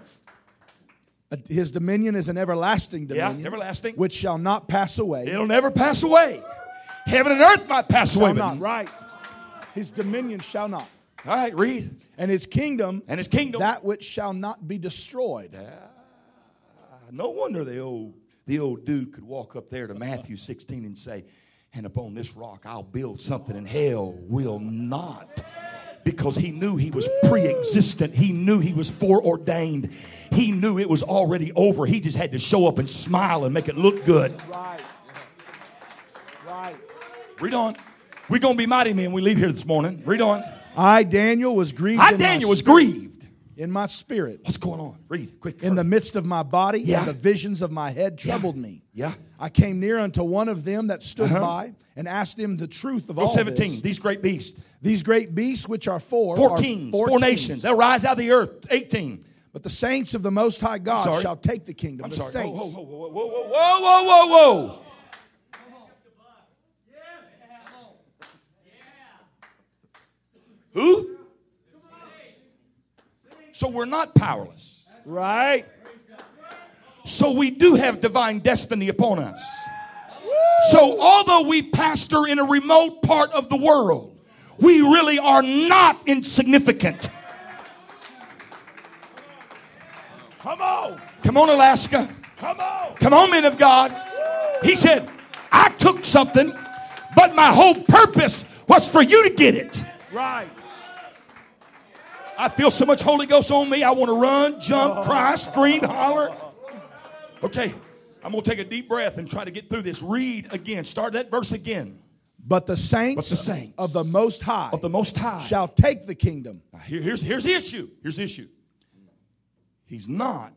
Uh, His dominion is an everlasting Yeah, dominion, everlasting. which shall not pass away. It'll never pass away. Heaven and earth might pass away. shall But, not, right? His dominion shall not. all right, read. And his kingdom, And his kingdom. that which shall not be destroyed. no wonder the old, the old dude could walk up there to Matthew 16 and say, and upon this rock I'll build something and hell will not because he knew he was pre existent. He knew he was foreordained. He knew it was already over. He just had to show up and smile and make it look good. Right. Right. Read on. We're going to be mighty men. We leave here this morning. Read on. I, Daniel, was grieved. I, Daniel, was grieved. In my spirit. What's going on? Read quick. In the midst of my body, Yeah. and the visions of my head troubled me. Yeah. I came near unto one of them that stood Uh-huh. by and asked him the truth of Verse all 17. this. These great beasts. These great beasts, which are four, Four are kings, four four, kings. nations. They'll rise out of the earth. 18. But the saints of the Most High God sorry. shall take the kingdom. I'm the sorry. Whoa, saints. whoa, whoa, whoa, whoa, whoa, whoa, whoa, whoa. Who? So we're not powerless. Right. So we do have divine destiny upon us. So although we pastor in a remote part of the world, we really are not insignificant. Come on. Come on, Alaska. Come on. Come on, men of God. He said, I took something, but my whole purpose was for you to get it. Right. I feel so much Holy Ghost on me. I want to run, jump, oh. cry, scream, holler. Okay, I'm going to take a deep breath and try to get through this. Read again. Start that verse again. But the saints, But the saints of the Most High Of the Most High. shall take the kingdom. Now, here- here's, here's the issue. Here's the issue. He's not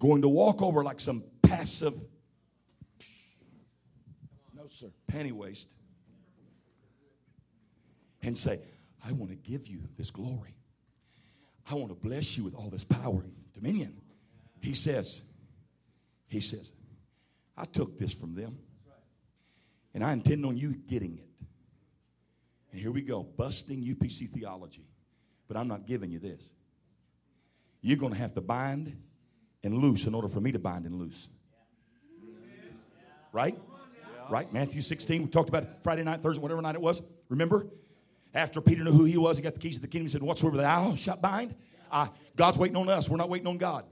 going to walk over like some passive No, sir. panty waist and say, I want to give you this glory. I want to bless you with all this power and dominion. He says, He says, I took this from them. And I intend on you getting it. And here we go, busting UPC theology. But I'm not giving you this. You're going to have to bind and loose in order for me to bind and loose. Right? Right? Matthew 16, we talked about it Friday night, Thursday, whatever night it was. Remember? After Peter knew who he was, he got the keys to the kingdom. He said, Whatsoever thou shalt bind, uh, God's waiting on us. We're not waiting on God.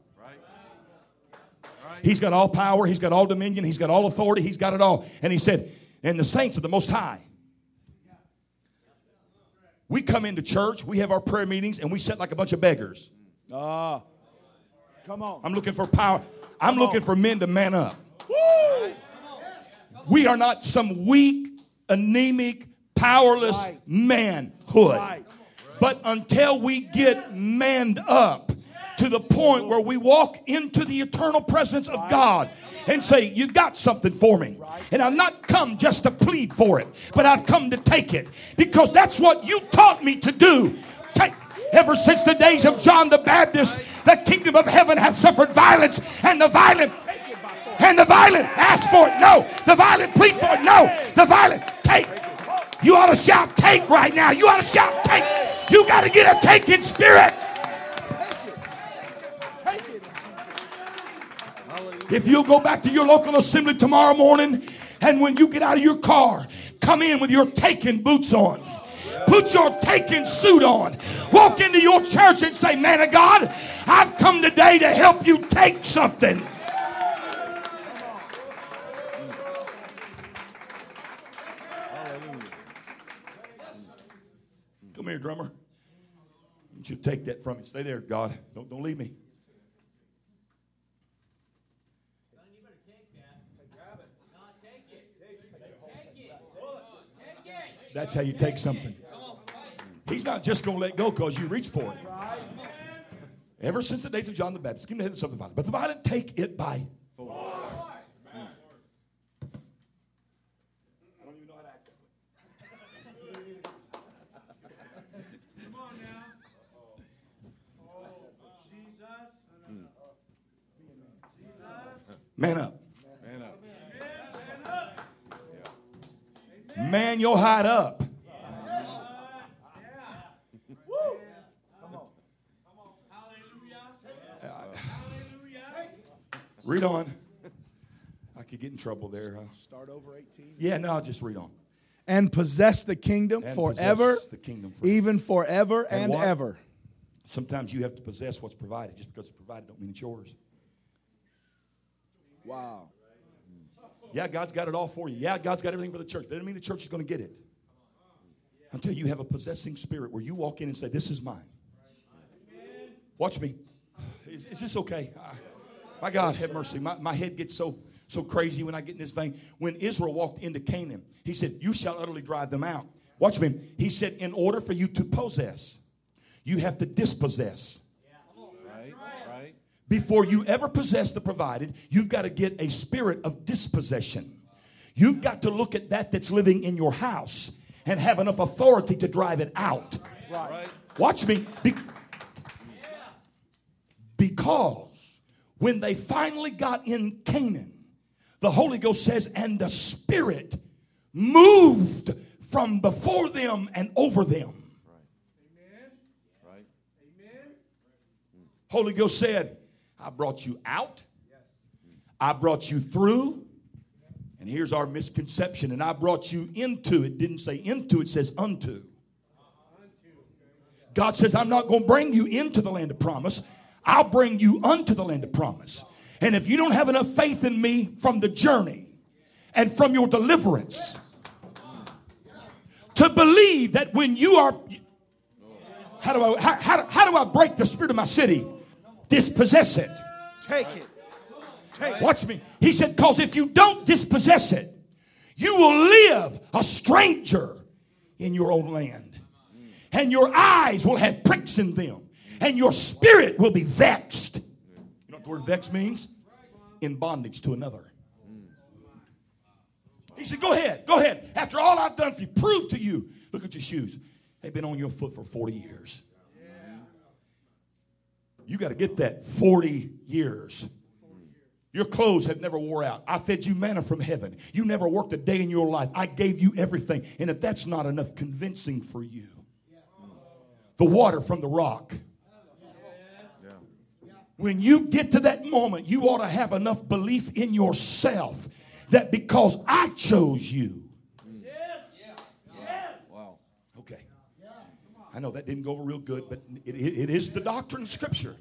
He's got all power, he's got all dominion, he's got all authority, he's got it all. And he said, And the saints of the Most High. We come into church, we have our prayer meetings, and we sit like a bunch of beggars. Ah. come on. I'm looking for power. I'm looking for men to man up. We are not some weak, anemic, powerless Right. manhood. Right. But until we get manned up to the point where we walk into the eternal presence of God and say, You got something for me. And I've not come just to plead for it, but I've come to take it because that's what you taught me to do. Take. Ever since the days of John the Baptist, the kingdom of heaven has suffered violence, and the violent and the violent ask for it. No. The violent plead for it. No. The violent take. You ought to shout take right now. You ought to shout take. You got to get a taking spirit. Take it. If you'll go back to your local assembly tomorrow morning, and when you get out of your car, come in with your taking boots on. Put your taking suit on. Walk into your church and say, Man of God, I've come today to help you take something. Come here, drummer. Want you to take that from me. Stay there, God. Don't, don't leave me. That's how you take something. He's not just going to let go because you reach for it. Ever since the days of John the Baptist, give me the head of something violent. But the violent take it by force. I don't even know how to act that way. Man up. Man up. Man your hide up. Woo! Come on. Come on. Hallelujah. Hallelujah. Read on. I could get in trouble there. huh? Start over 18. Yeah, no, I'll just read on. And possess the kingdom And forever, possess the kingdom forever. even forever And and, ever. Sometimes you have to possess what's provided. Just because it's provided don't mean it's yours. Wow. Yeah, God's got it all for you. Yeah, God's got everything for the church. It doesn't mean the church is going to get it. until you have a possessing spirit where you walk in and say, This is mine. Watch me. Is, is this okay? I- my God, have mercy. My, my head gets so so crazy when I get in this vein. When Israel walked into Canaan, he said, You shall utterly drive them out. Watch me. He said, In order for you to possess, you have to dispossess. Right? Right? Before you ever possess the provided, you've got to get a spirit of dispossession. You've got to look at that that's living in your house and have enough authority to drive it out. Right? Watch me. Be- because when they finally got in Canaan, the Holy Ghost says, and the Spirit moved from before them and over them. Right? Amen. Right. Amen. Mm. Holy Ghost said, I brought you out, I brought you through, and here's our misconception, and I brought you into. It didn't say into, it says unto. God says, I'm not going to bring you into the land of promise. I'll bring you unto the land of promise. And if you don't have enough faith in me from the journey and from your deliverance to believe that when you are, how do I, how, how, how do I break the spirit of my city? Dispossess it. Take it. Take it. Watch me. He said, because if you don't dispossess it, you will live a stranger in your own land. And your eyes will have pricks in them. And your spirit will be vexed. You know what the word vex means? In bondage to another. He said, Go ahead, go ahead. After all I've done for you, prove to you. Look at your shoes. They've been on your foot for 40 years. You got to get that 40 years. Your clothes have never wore out. I fed you manna from heaven. You never worked a day in your life. I gave you everything. And if that's not enough convincing for you, the water from the rock. When you get to that moment, you ought to have enough belief in yourself that because I chose you. Wow. Okay. I know that didn't go over real good, but it, it- it is the doctrine of Scripture.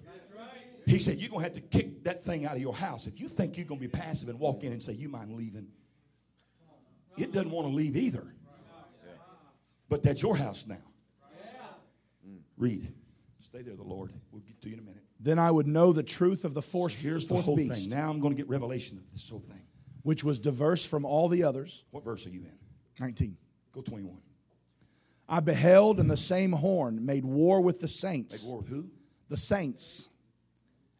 He said, You're going to have to kick that thing out of your house. If you think you're going to be passive and walk in and say, You mind leaving? It doesn't want to leave either. But that's your house now. Read. Stay there, the Lord. We'll get to you in a minute. Then I would know the truth of the fourth, Here's the whole beast, thing. Now I'm going to get revelation of this whole thing. which was diverse from all the others. What verse are you in? 19. Go 21. I beheld, and the same horn made war with the saints, war with who? the saints,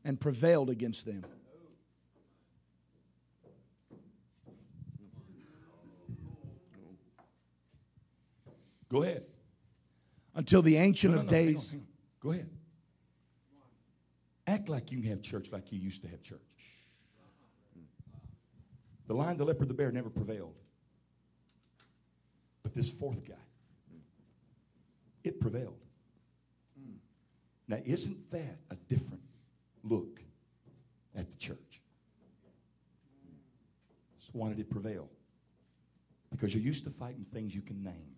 and prevailed against them. Go ahead. Until the Ancient No, no, of no, hang on, Days. hang on. Go ahead. Act like you can have church like you used to have church. The lion, the leopard, the bear never prevailed. But this fourth guy, it prevailed. Now, isn't that a different look at the church? So why did it prevail? Because you're used to fighting things you can name.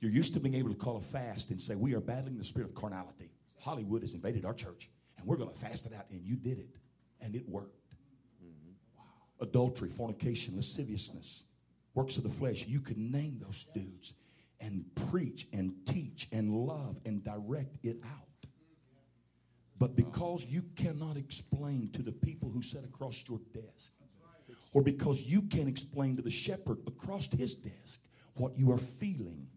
You're used to being able to call a fast and say, We are battling the spirit of carnality. Hollywood has invaded our church, and we're going to fast it out. And you did it, and it worked. Adultery, fornication, lasciviousness, works of the flesh. You could name those dudes and preach and teach and love and direct it out. But because you cannot explain to the people who sit across your desk, or because you can't explain to the shepherd across his desk what you are feeling,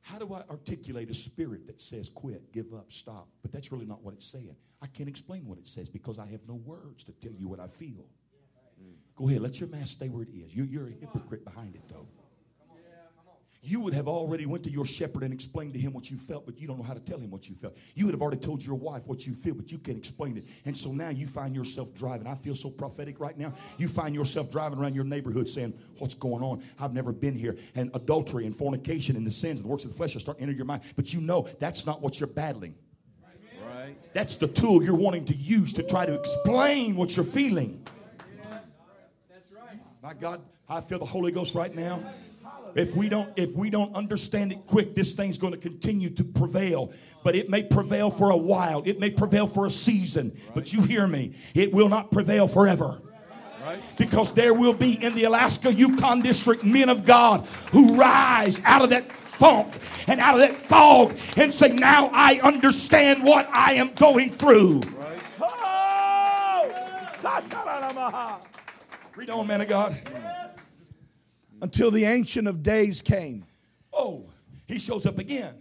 how do I articulate a spirit that says quit, give up, stop? But that's really not what it's saying. I can't explain what it says because I have no words to tell you what I feel. Go ahead, let your mask stay where it is. You, you're a hypocrite behind it, though. You would have already went to your shepherd and explained to him what you felt, but you don't know how to tell him what you felt. You would have already told your wife what you feel, but you can't explain it. And so now you find yourself driving. I feel so prophetic right now. You find yourself driving around your neighborhood saying, What's going on? I've never been here. And adultery and fornication and the sins and the works of the flesh are starting to enter your mind. But you know that's not what you're battling. Right? That's the tool you're wanting to use to try to explain what you're feeling. My God, I feel the Holy Ghost right now. If we don't, if we don't understand it quick, this thing's going to continue to prevail. But it may prevail for a while. It may prevail for a season. But you hear me. It will not prevail forever. Because there will be in the Alaska Yukon district men of God who rise out of that funk and out of that fog and say, Now I understand what I am going through. Oh! Read on, man of God. Until the Ancient of Days came. Oh, he shows up again.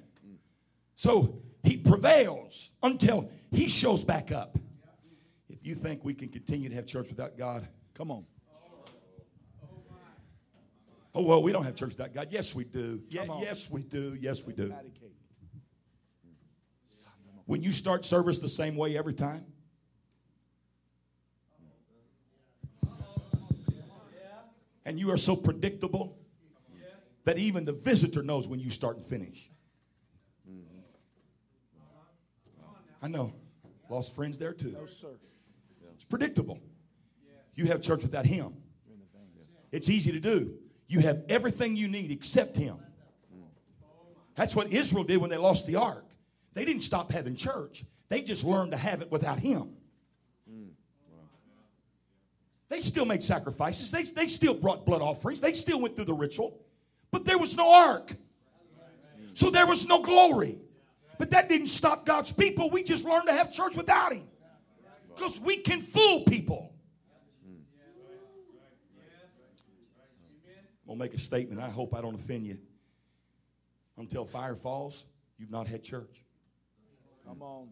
So he prevails until he shows back up. If you think we can continue to have church without God, Come on. oh, well, we don't have church without God. Yes, we do. Yeah, yes, we do. Yes, we do. When you start service the same way every time, and you are so predictable that even the visitor knows when you start and finish. I know. Lost friends there too. No, sir. It's predictable. You have church without Him. It's easy to do. You have everything you need except Him. That's what Israel did when they lost the ark. They didn't stop having church, they just learned to have it without Him. They still made sacrifices, they, they still brought blood offerings, they still went through the ritual, but there was no ark. So there was no glory. But that didn't stop God's people. We just learned to have church without Him. Because we can fool people. I'm going to make a statement. I hope I don't offend you. Until fire falls, you've not had church. Come on.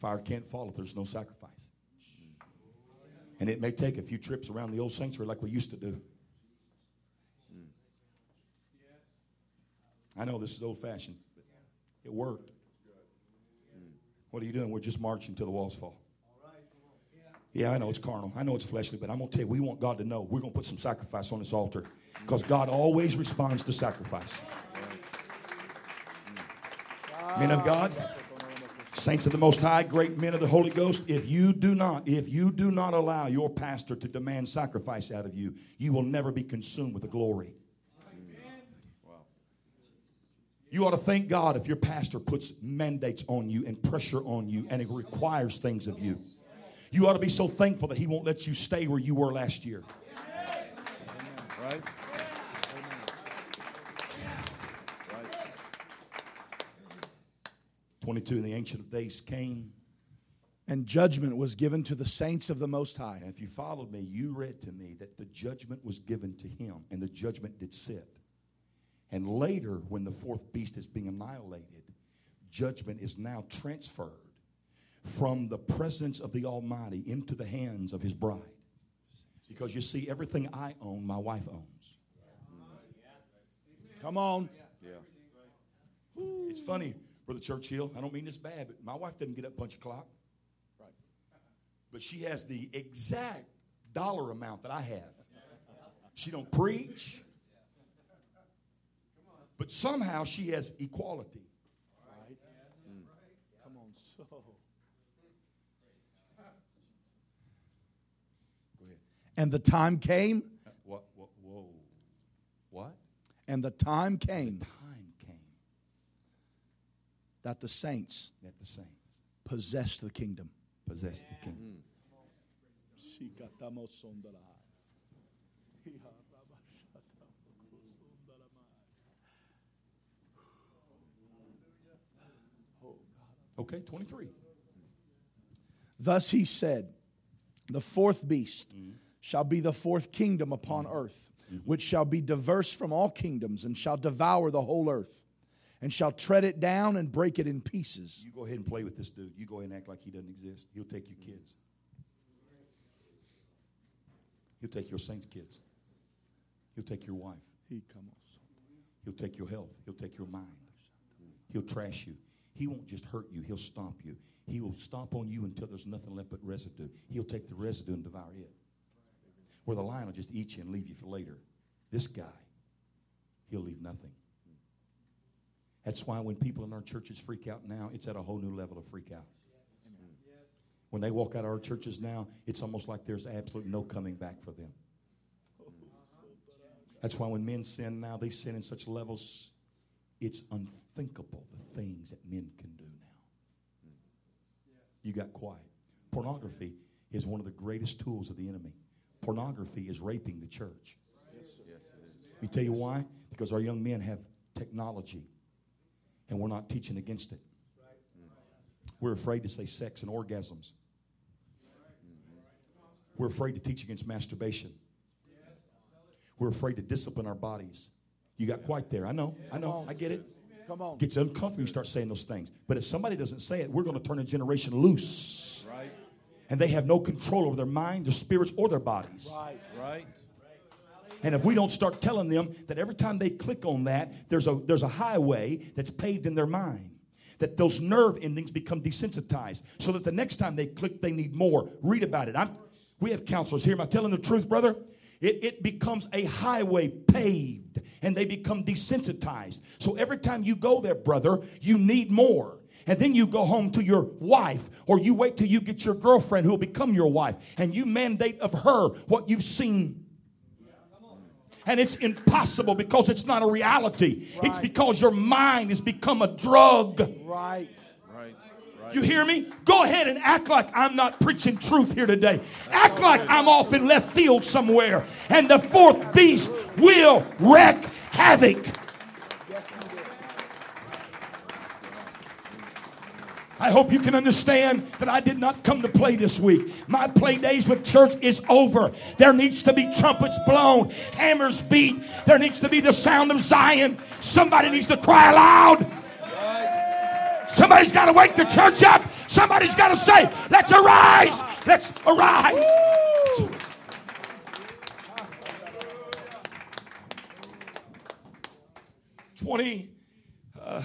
Fire can't fall if there's no sacrifice. And it may take a few trips around the old sanctuary like we used to do. I know this is old fashioned, but it worked. What are you doing? We're just marching till the walls fall. Yeah, I know it's carnal. I know it's fleshly, but I'm going to tell you, we want God to know we're going to put some sacrifice on this altar because God always responds to sacrifice. Men of God, saints of the Most High, great men of the Holy Ghost, if you do not, if you do not allow your pastor to demand sacrifice out of you, you will never be consumed with the glory. You ought to thank God if your pastor puts mandates on you and pressure on you and it requires things of you. You ought to be so thankful that he won't let you stay where you were last year. Right? 22 in the Ancient of Days came. And judgment was given to the saints of the Most High. And if you followed me, you read to me that the judgment was given to him and the judgment did sit. And later, when the fourth beast is being annihilated, judgment is now transferred from the presence of the Almighty into the hands of his bride. Because you see, everything I own, my wife owns. Come on. It's funny, Brother Churchill. I don't mean this bad, but my wife doesn't get up punch a clock. But she has the exact dollar amount that I have. She don't preach. But somehow she has equality. Come on. So. Go ahead. And the time came, What, what, whoa. What? and the time came Time came that the saints that the saints possessed the kingdom. possessed the kingdom. Okay, 23. Thus he said, The fourth beast shall be the fourth kingdom upon earth, which shall be diverse from all kingdoms, and shall devour the whole earth, and shall tread it down and break it in pieces. You go ahead and play with this dude. You go ahead and act like he doesn't exist. He'll take your kids. He'll take your saints' kids. He'll take your wife. He'll take your health. He'll take your mind. He'll trash you. He won't just hurt you, he'll stomp you. He will stomp on you until there's nothing left but residue. He'll take the residue and devour it. Where the lion will just eat you and leave you for later. This guy, he'll leave nothing. That's why when people in our churches freak out now, it's at a whole new level of freak out. When they walk out of our churches now, it's almost like there's absolutely no coming back for them. That's why when men sin now, they sin in such levels, it's unthinkable the things that men can do now. You got quiet. pornography is one of the greatest tools of the enemy. Pornography is raping the church. Let me tell you why? Because our young men have technology and we're not teaching against it. We're afraid to say sex and orgasms. We're afraid to teach against masturbation. We're afraid to discipline our bodies. You got quite there. I know. I know. I get it. Come on. Gets uncomfortable. You start saying those things. But if somebody doesn't say it, we're going to turn a generation loose. Right. And they have no control over their mind, their spirits, or their bodies. Right. Right. And if we don't start telling them that every time they click on that, there's a, there's a highway that's paved in their mind, that those nerve endings become desensitized, so that the next time they click, they need more. Read about it. I'm, we have counselors here. Am I telling the truth, brother? It, it becomes a highway paved and they become desensitized. So every time you go there, brother, you need more. And then you go home to your wife, or you wait till you get your girlfriend who will become your wife, and you mandate of her what you've seen and it's impossible because it's not a reality. It's because your mind has become a drug. Right. Right. Right. You hear me? Go ahead and act like I'm not preaching truth here today. Act like I'm off in left field somewhere. And the fourth beast will wreak havoc. I hope you can understand that I did not come to play this week. My play days with church is over. There needs to be trumpets blown, hammers beat. There needs to be the sound of Zion. Somebody needs to cry aloud. Somebody's got to wake the church up. Somebody's got to say, let's arise. Let's arise. Twenty, uh,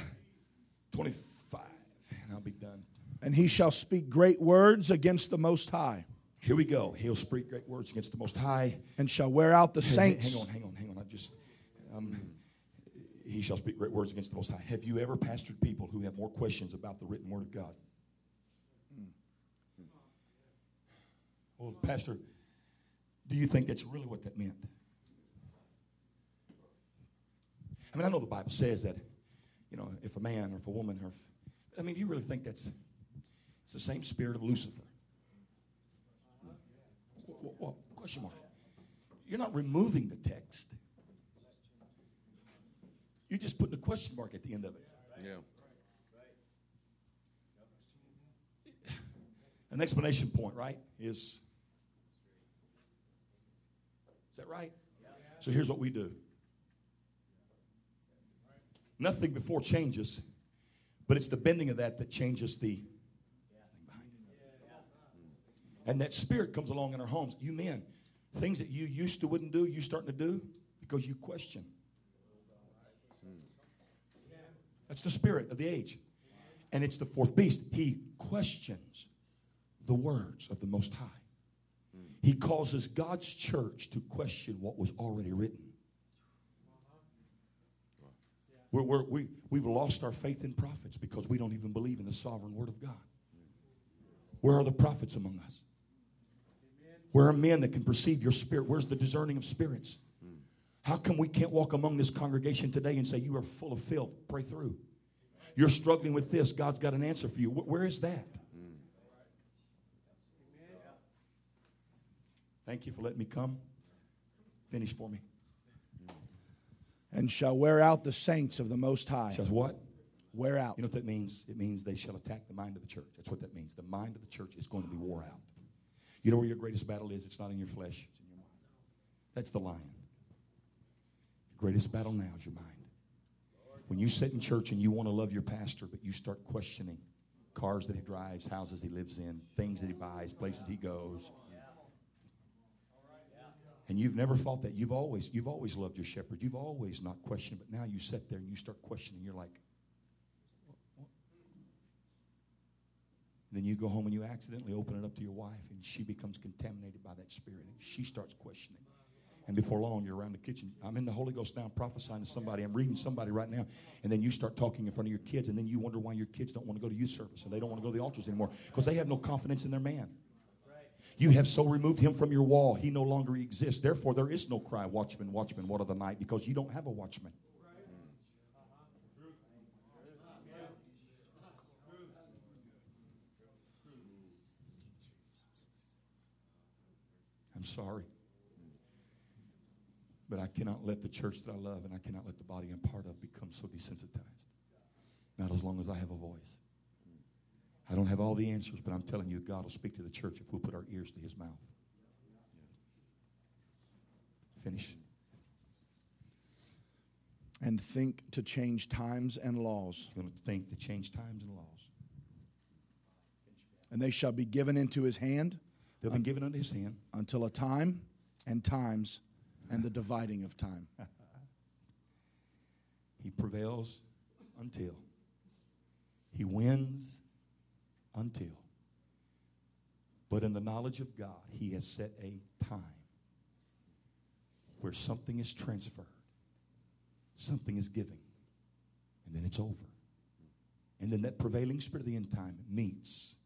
and he shall speak great words against the Most High, Here we go. He'll speak great words against the Most High. and shall wear out the saints. Hang on, hang on, hang on. I just, um, he shall speak great words against the Most High. Have you ever pastored people who have more questions about the written Word of God? Well, Pastor, do you think that's really what that meant? I mean, I know the Bible says that, you know, if a man or if a woman or if, I mean, do you really think that's it's the same spirit of Lucifer? Well, well, question mark. You're not removing the text. You're just putting a question mark at the end of it. Yeah. An explanation point, right? Is is that right? So here's what we do. Nothing before changes, but it's the bending of that that changes the thing behind it. And that spirit comes along in our homes. You men, things that you used to wouldn't do, you starting to do because you question. That's the spirit of the age. And it's the fourth beast. He questions the words of the Most High. He causes God's church to question what was already written. We're, we're, we, we've lost our faith in prophets because we don't even believe in the sovereign word of God. Where are the prophets among us? Where are men that can perceive your spirit? Where's the discerning of spirits? How come we can't walk among this congregation today and say, You are full of filth? Pray through. You're struggling with this. God's got an answer for you. Where is that? Thank you for letting me come. Finish for me. and shall wear out the saints of the Most High. Says what? Wear out. You know what that means? It means they shall attack the mind of the church. That's what that means. The mind of the church is going to be wore out. You know where your greatest battle is? It's not in your flesh, it's in your mind. That's the lion. The greatest battle now is your mind. When you sit in church and you want to love your pastor, but you start questioning cars that he drives, houses he lives in, things that he buys, places he goes. And you've never thought that. You've always, you've always loved your shepherd. You've always not questioned, but now you sit there and you start questioning. You're like, Then you go home and you accidentally open it up to your wife, and she becomes contaminated by that spirit, and she starts questioning. And before long, you're around the kitchen. I'm in the Holy Ghost now, I'm prophesying to somebody. I'm reading somebody right now. And then you start talking in front of your kids, and then you wonder why your kids don't want to go to youth service and they don't want to go to the altars anymore because they have no confidence in their man. You have so removed him from your wall, he no longer exists. Therefore, there is no cry, Watchman, Watchman, what of the night, because you don't have a watchman. Sorry. But I cannot let the church that I love and I cannot let the body I'm part of become so desensitized. Not as long as I have a voice. I don't have all the answers, but I'm telling you, God will speak to the church if we'll put our ears to his mouth. Finish. And think to change times and laws. He's going to think to change times and laws. And they shall be given into his hand They'll be given unto his hand. until a time and times and the dividing of time. He prevails until. He wins until. But in the knowledge of God, He has set a time where something is transferred, something is given, and then it's over. And then that prevailing spirit of the end time meets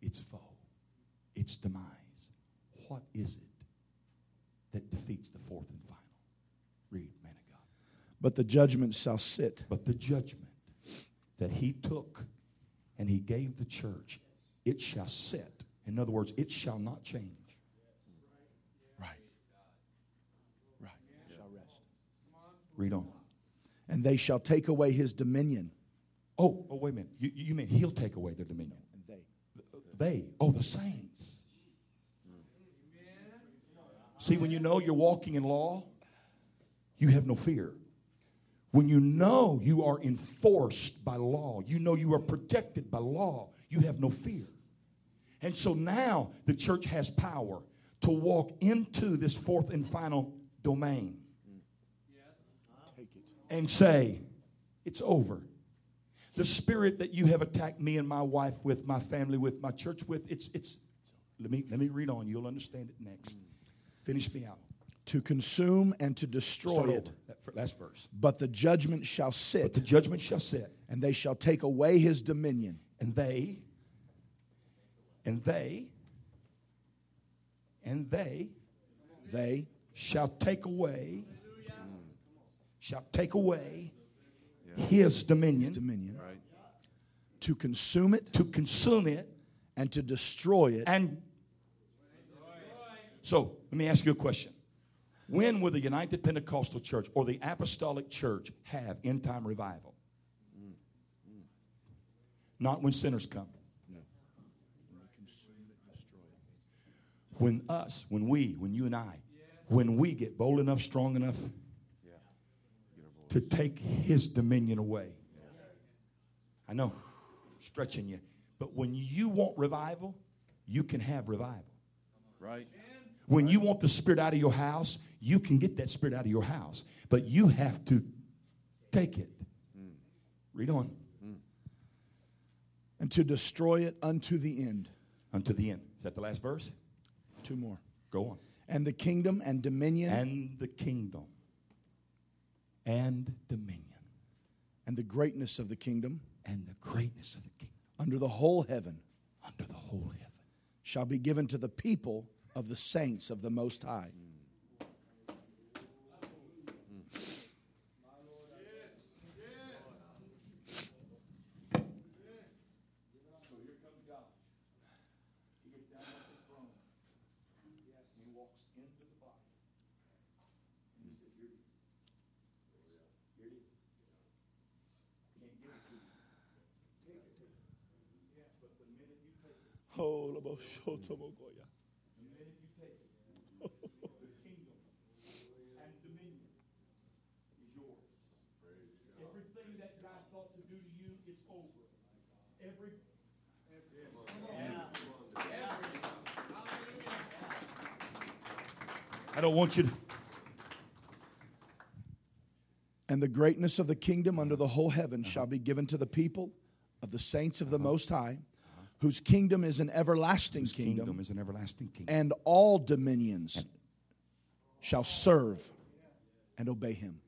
its foe, its demise. What is it that defeats the fourth and final? Read, man of God. But the judgment shall sit. But the judgment that he took and he gave the church, it shall sit. In other words, it shall not change. Right. Right. Shall rest. Read on. And they shall take away his dominion. Oh, oh, wait a minute. You, you mean he'll take away their dominion? They. Oh, the saints. See, when you know you're walking in law, you have no fear. When you know you are enforced by law, you know you are protected by law, you have no fear. And so now the church has power to walk into this fourth and final domain Take it. and say, It's over. The spirit that you have attacked me and my wife with, my family with, my church with, it's, it's, let me, let me read on. You'll understand it next. Finish me out. To consume and to destroy it. That last verse. But the judgment shall But sit, the judgment shall sit, and they shall take away his dominion. and they, and they, and they They shall take away, shall take away his dominion his dominion. Right. To consume it to consume it and to destroy it. And so let me ask you a question. When will the United Pentecostal Church or the Apostolic Church have end time revival? Not when sinners come. When us, when we, when you and I, when we get bold enough, strong enough to take his dominion away. I know, stretching you. But when you want revival, you can have revival. Right. When you want the spirit out of your house, you can get that spirit out of your house. But you have to take it. Read on. and to destroy it unto the end. Unto the end. Is that the last verse? Two more. Go on. And the kingdom and dominion and, And the kingdom and dominion And the greatness of the kingdom and the greatness of the kingdom under the whole heaven under the whole heaven. shall be given to the people of the saints of the Most High. Oh, and dominion is yours. Everything that God thought to do to you, it's Every I don't want you to. And the greatness of the kingdom under the whole heaven shall be given to the people of the saints of the Most High, whose kingdom is an everlasting kingdom, kingdom is an everlasting kingdom. and all dominions shall serve and obey him.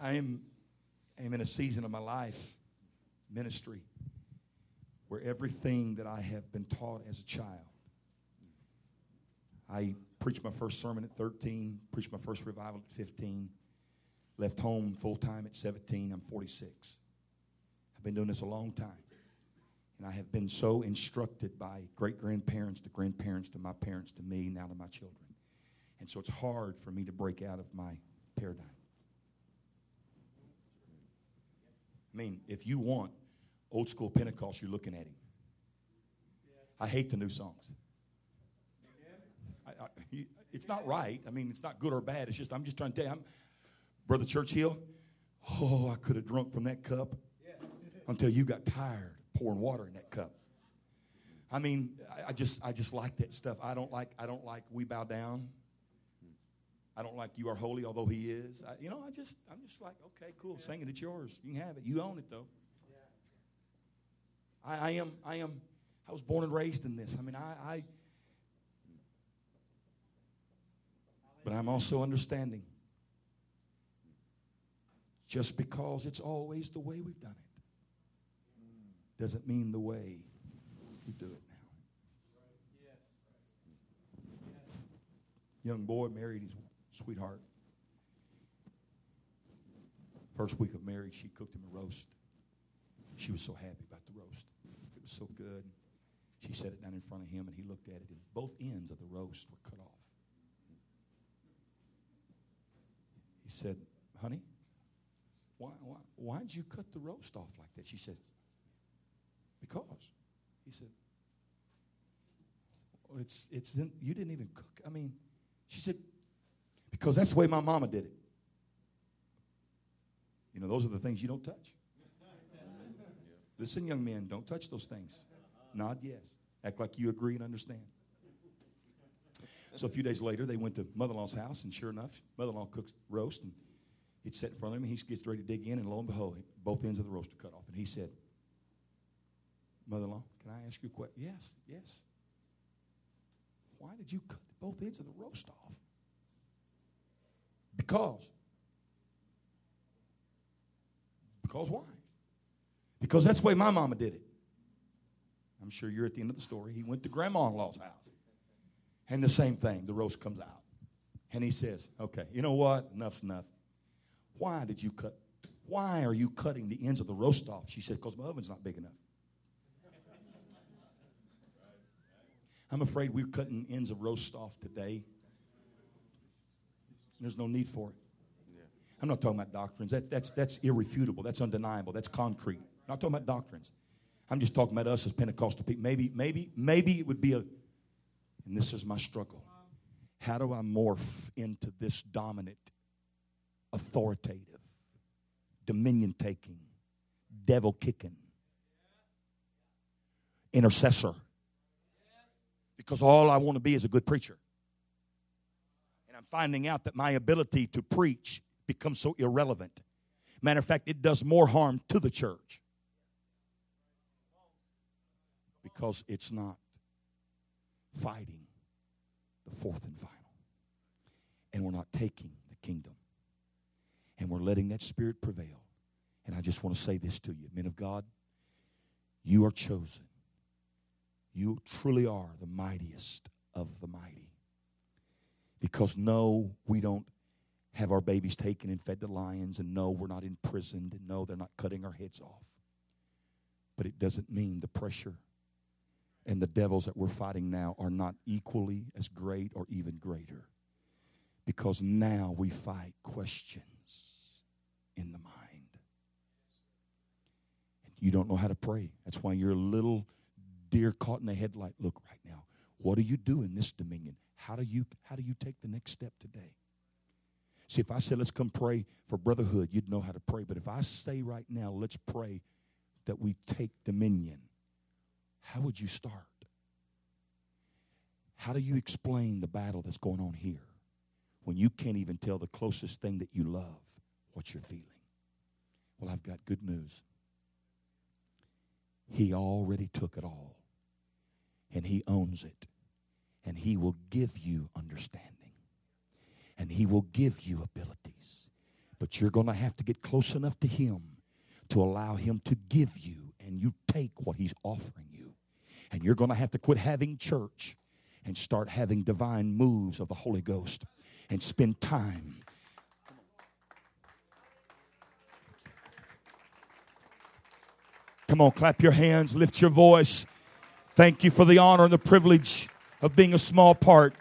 I am, I am in a season of my life, ministry, where everything that I have been taught as a child, I preached my first sermon at 13, preached my first revival at 15, left home full time at 17. I'm 46. I've been doing this a long time. And I have been so instructed by great grandparents to grandparents to my parents to me, now to my children. And so it's hard for me to break out of my paradigm. I mean, if you want old school Pentecost, you're looking at him. I hate the new songs. I, I, it's not right. I mean, it's not good or bad. It's just, I'm just trying to tell you, I'm, Brother Churchill, oh, I could have drunk from that cup until you got tired pouring water in that cup. I mean, I, just, I just like that stuff. I don't like, I don't like we bow down. I don't like you are holy, although he is. I, you know, I just, I'm just like, okay, cool, sing it, it's yours. You can have it. You own it, though. I, I am, I am, I was born and raised in this. I mean, I, I but I'm also understanding. Just because it's always the way we've done it doesn't mean the way we do it now. Young boy married his sweetheart. First week of marriage, she cooked him a roast. She was so happy about the roast. It was so good. She set it down in front of him, and he looked at it, and both ends of the roast were cut off. He said, Honey, why, why, why'd you cut the roast off like that? She said, Because. He said, it's, it's in, you didn't even cook. I mean, she said, because that's the way my mama did it. You know, those are the things you don't touch. Listen, young men, don't touch those things. Nod yes. Act like you agree and understand. So a few days later, they went to mother-in-law's house, and sure enough, mother-in-law cooks roast, and it's set in front of him. And He gets ready to dig in, and lo and behold, both ends of the roast are cut off. And he said, Mother-in-law, can I ask you a question? Yes, yes. Why did you cut both ends of the roast off? Because. Because why? Because that's the way my mama did it. I'm sure you're at the end of the story. He went to grandma-in-law's house. And the same thing, the roast comes out. And he says, okay, you know what? Enough's enough. Why did you cut? Why are you cutting the ends of the roast off? She said, because my oven's not big enough. I'm afraid we're cutting ends of roast off today. There's no need for it. I'm not talking about doctrines. That, that's, that's irrefutable. That's undeniable. That's concrete. I'm not talking about doctrines. I'm just talking about us as Pentecostal people. Maybe, maybe, maybe it would be a, and this is my struggle. How do I morph into this dominant, authoritative, dominion taking, devil kicking intercessor? Because all I want to be is a good preacher. And I'm finding out that my ability to preach becomes so irrelevant. Matter of fact, it does more harm to the church because it's not fighting the fourth and final. And we're not taking the kingdom. And we're letting that spirit prevail. And I just want to say this to you, men of God, you are chosen. You truly are the mightiest of the mighty. Because no, we don't have our babies taken and fed to lions, and no, we're not imprisoned, and no, they're not cutting our heads off. But it doesn't mean the pressure and the devils that we're fighting now are not equally as great or even greater. Because now we fight questions in the mind. You don't know how to pray. That's why you're a little deer caught in the headlight look right now. What do you do in this dominion? How do you how do you take the next step today? See, if I said let's come pray for brotherhood, you'd know how to pray. But if I say right now, let's pray that we take dominion, how would you start? How do you explain the battle that's going on here when you can't even tell the closest thing that you love what you're feeling? Well, I've got good news. He already took it all, and He owns it, and He will give you understanding, and He will give you abilities. But you're going to have to get close enough to Him to allow Him to give you, and you take what He's offering you. And you're going to have to quit having church and start having divine moves of the Holy Ghost and spend time. Come on, clap your hands, lift your voice. Thank you for the honor and the privilege of being a small part.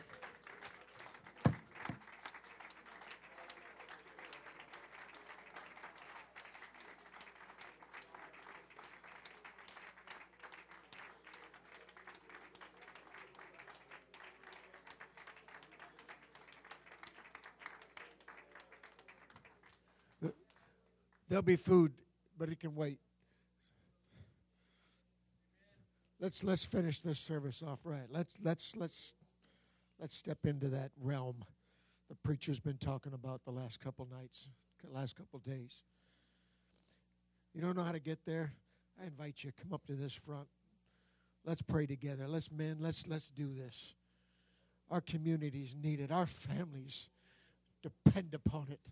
There'll be food, but it can wait. Let's let's finish this service off right. Let's let's let's let's step into that realm the preacher's been talking about the last couple nights, last couple days. You don't know how to get there? I invite you come up to this front. Let's pray together. Let's men, let's let's do this. Our communities need it. Our families depend upon it.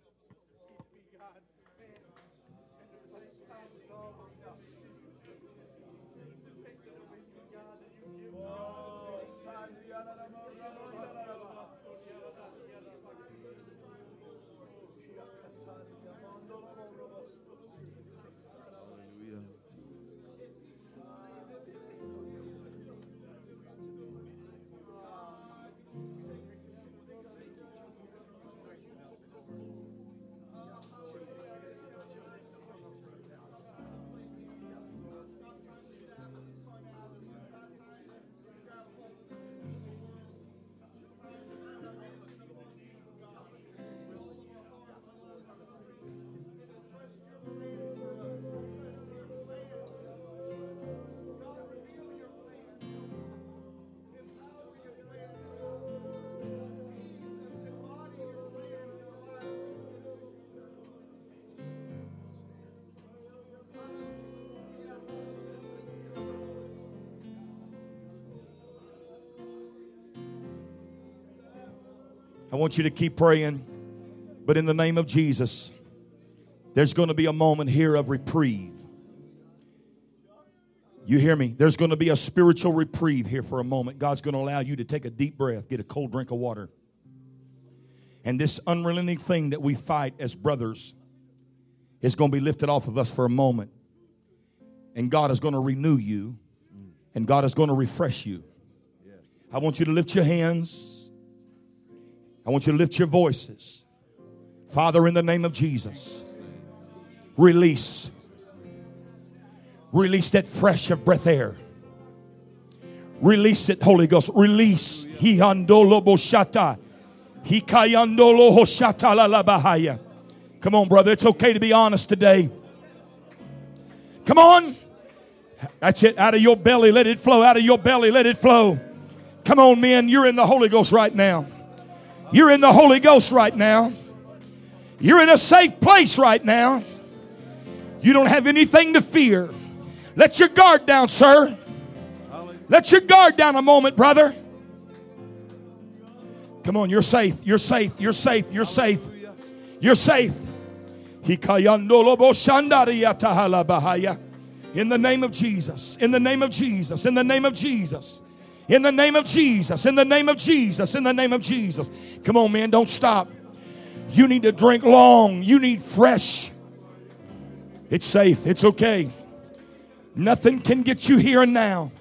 I want you to keep praying, but in the name of Jesus, there's going to be a moment here of reprieve. You hear me? There's going to be a spiritual reprieve here for a moment. God's going to allow you to take a deep breath, get a cold drink of water. And this unrelenting thing that we fight as brothers is going to be lifted off of us for a moment. And God is going to renew you, and God is going to refresh you. I want you to lift your hands. I want you to lift your voices. Father, in the name of Jesus, release. Release that fresh of breath air. Release it, Holy Ghost. Release. Hiandolo boshata. La la bahaya. Come on, brother. It's okay to be honest today. Come on. That's it. Out of your belly, let it flow. Out of your belly, let it flow. Come on, men. You're in the Holy Ghost right now. You're in the Holy Ghost right now. You're in a safe place right now. You don't have anything to fear. Let your guard down, sir. Let your guard down a moment, brother. Come on, you're safe. You're safe. You're safe. You're safe. You're safe. In the name of Jesus. In the name of Jesus. In the name of Jesus. In the name of Jesus. In the name of Jesus. In the name of Jesus. Come on, man. Don't stop. You need to drink long. You need fresh. It's safe. It's okay. Nothing can get you here and now.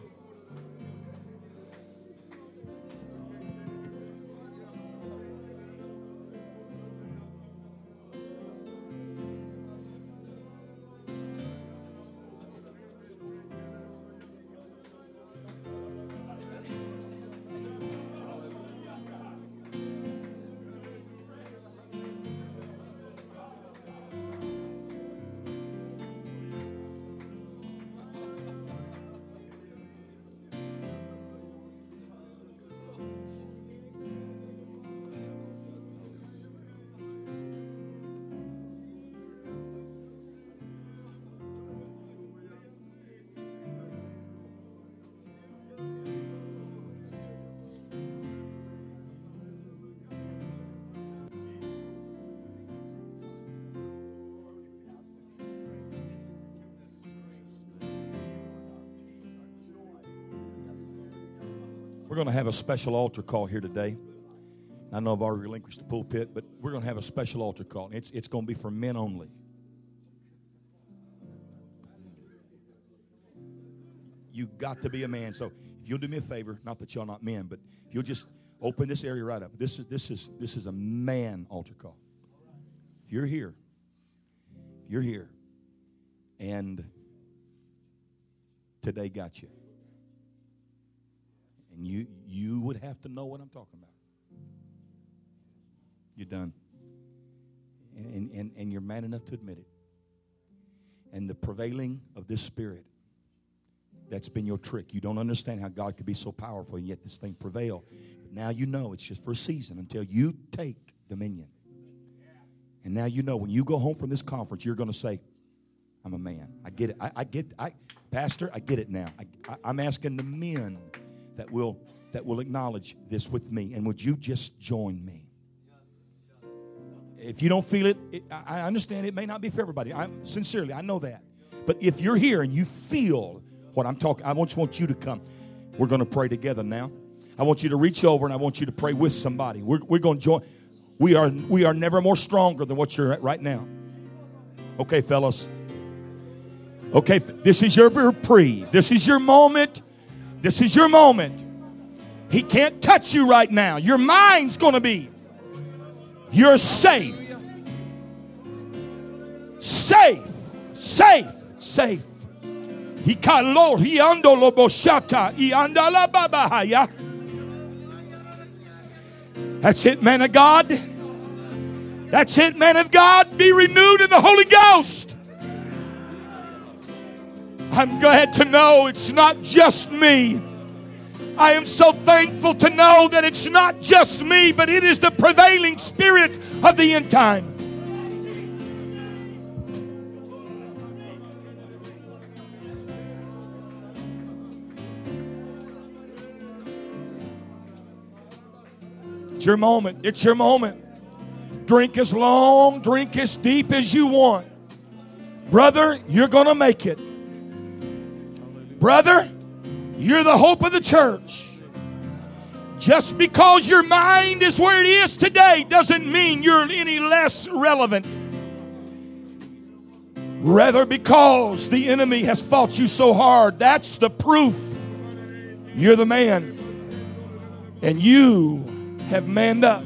Going to have a special altar call here today. I know I've already relinquished the pulpit, but we're going to have a special altar call. It's, it's going to be for men only. You got to be a man. So if you'll do me a favor, not that y'all not men, but if you'll just open this area right up. This is this is this is a man altar call. If you're here, if you're here, and today got you and you you would have to know what I'm talking about. You're done. And, and, and you're man enough to admit it. And the prevailing of this spirit, that's been your trick. You don't understand how God could be so powerful, and yet this thing prevail. But now you know it's just for a season until you take dominion. And now you know when you go home from this conference, you're going to say, I'm a man. I get it. I, I get I Pastor, I get it now. I, I, I'm asking the men that will that will acknowledge this with me. And would you just join me? If you don't feel it, it i understand it may not be for everybody. I'm sincerely i know that. But if you're here and you feel what i'm talking i just want you to come. We're going to pray together now. I want you to reach over and i want you to pray with somebody. We're, we're going to join. We are we are never more stronger than what you're at right now. Okay fellas. Okay this is your reprieve this is your moment this is your moment. He can't touch you right now. Your mind's going to be. You're safe. Safe. Safe. Safe. That's it, man of God. That's it, man of God. Be renewed in the Holy Ghost. I'm glad to know it's not just me. I am so thankful to know that it's not just me, but it is the prevailing spirit of the end time. It's your moment. It's your moment. Drink as long, drink as deep as you want. Brother, you're going to make it. Brother, you're the hope of the church. Just because your mind is where it is today doesn't mean you're any less relevant. Rather, because the enemy has fought you so hard, that's the proof you're the man. And you have manned up.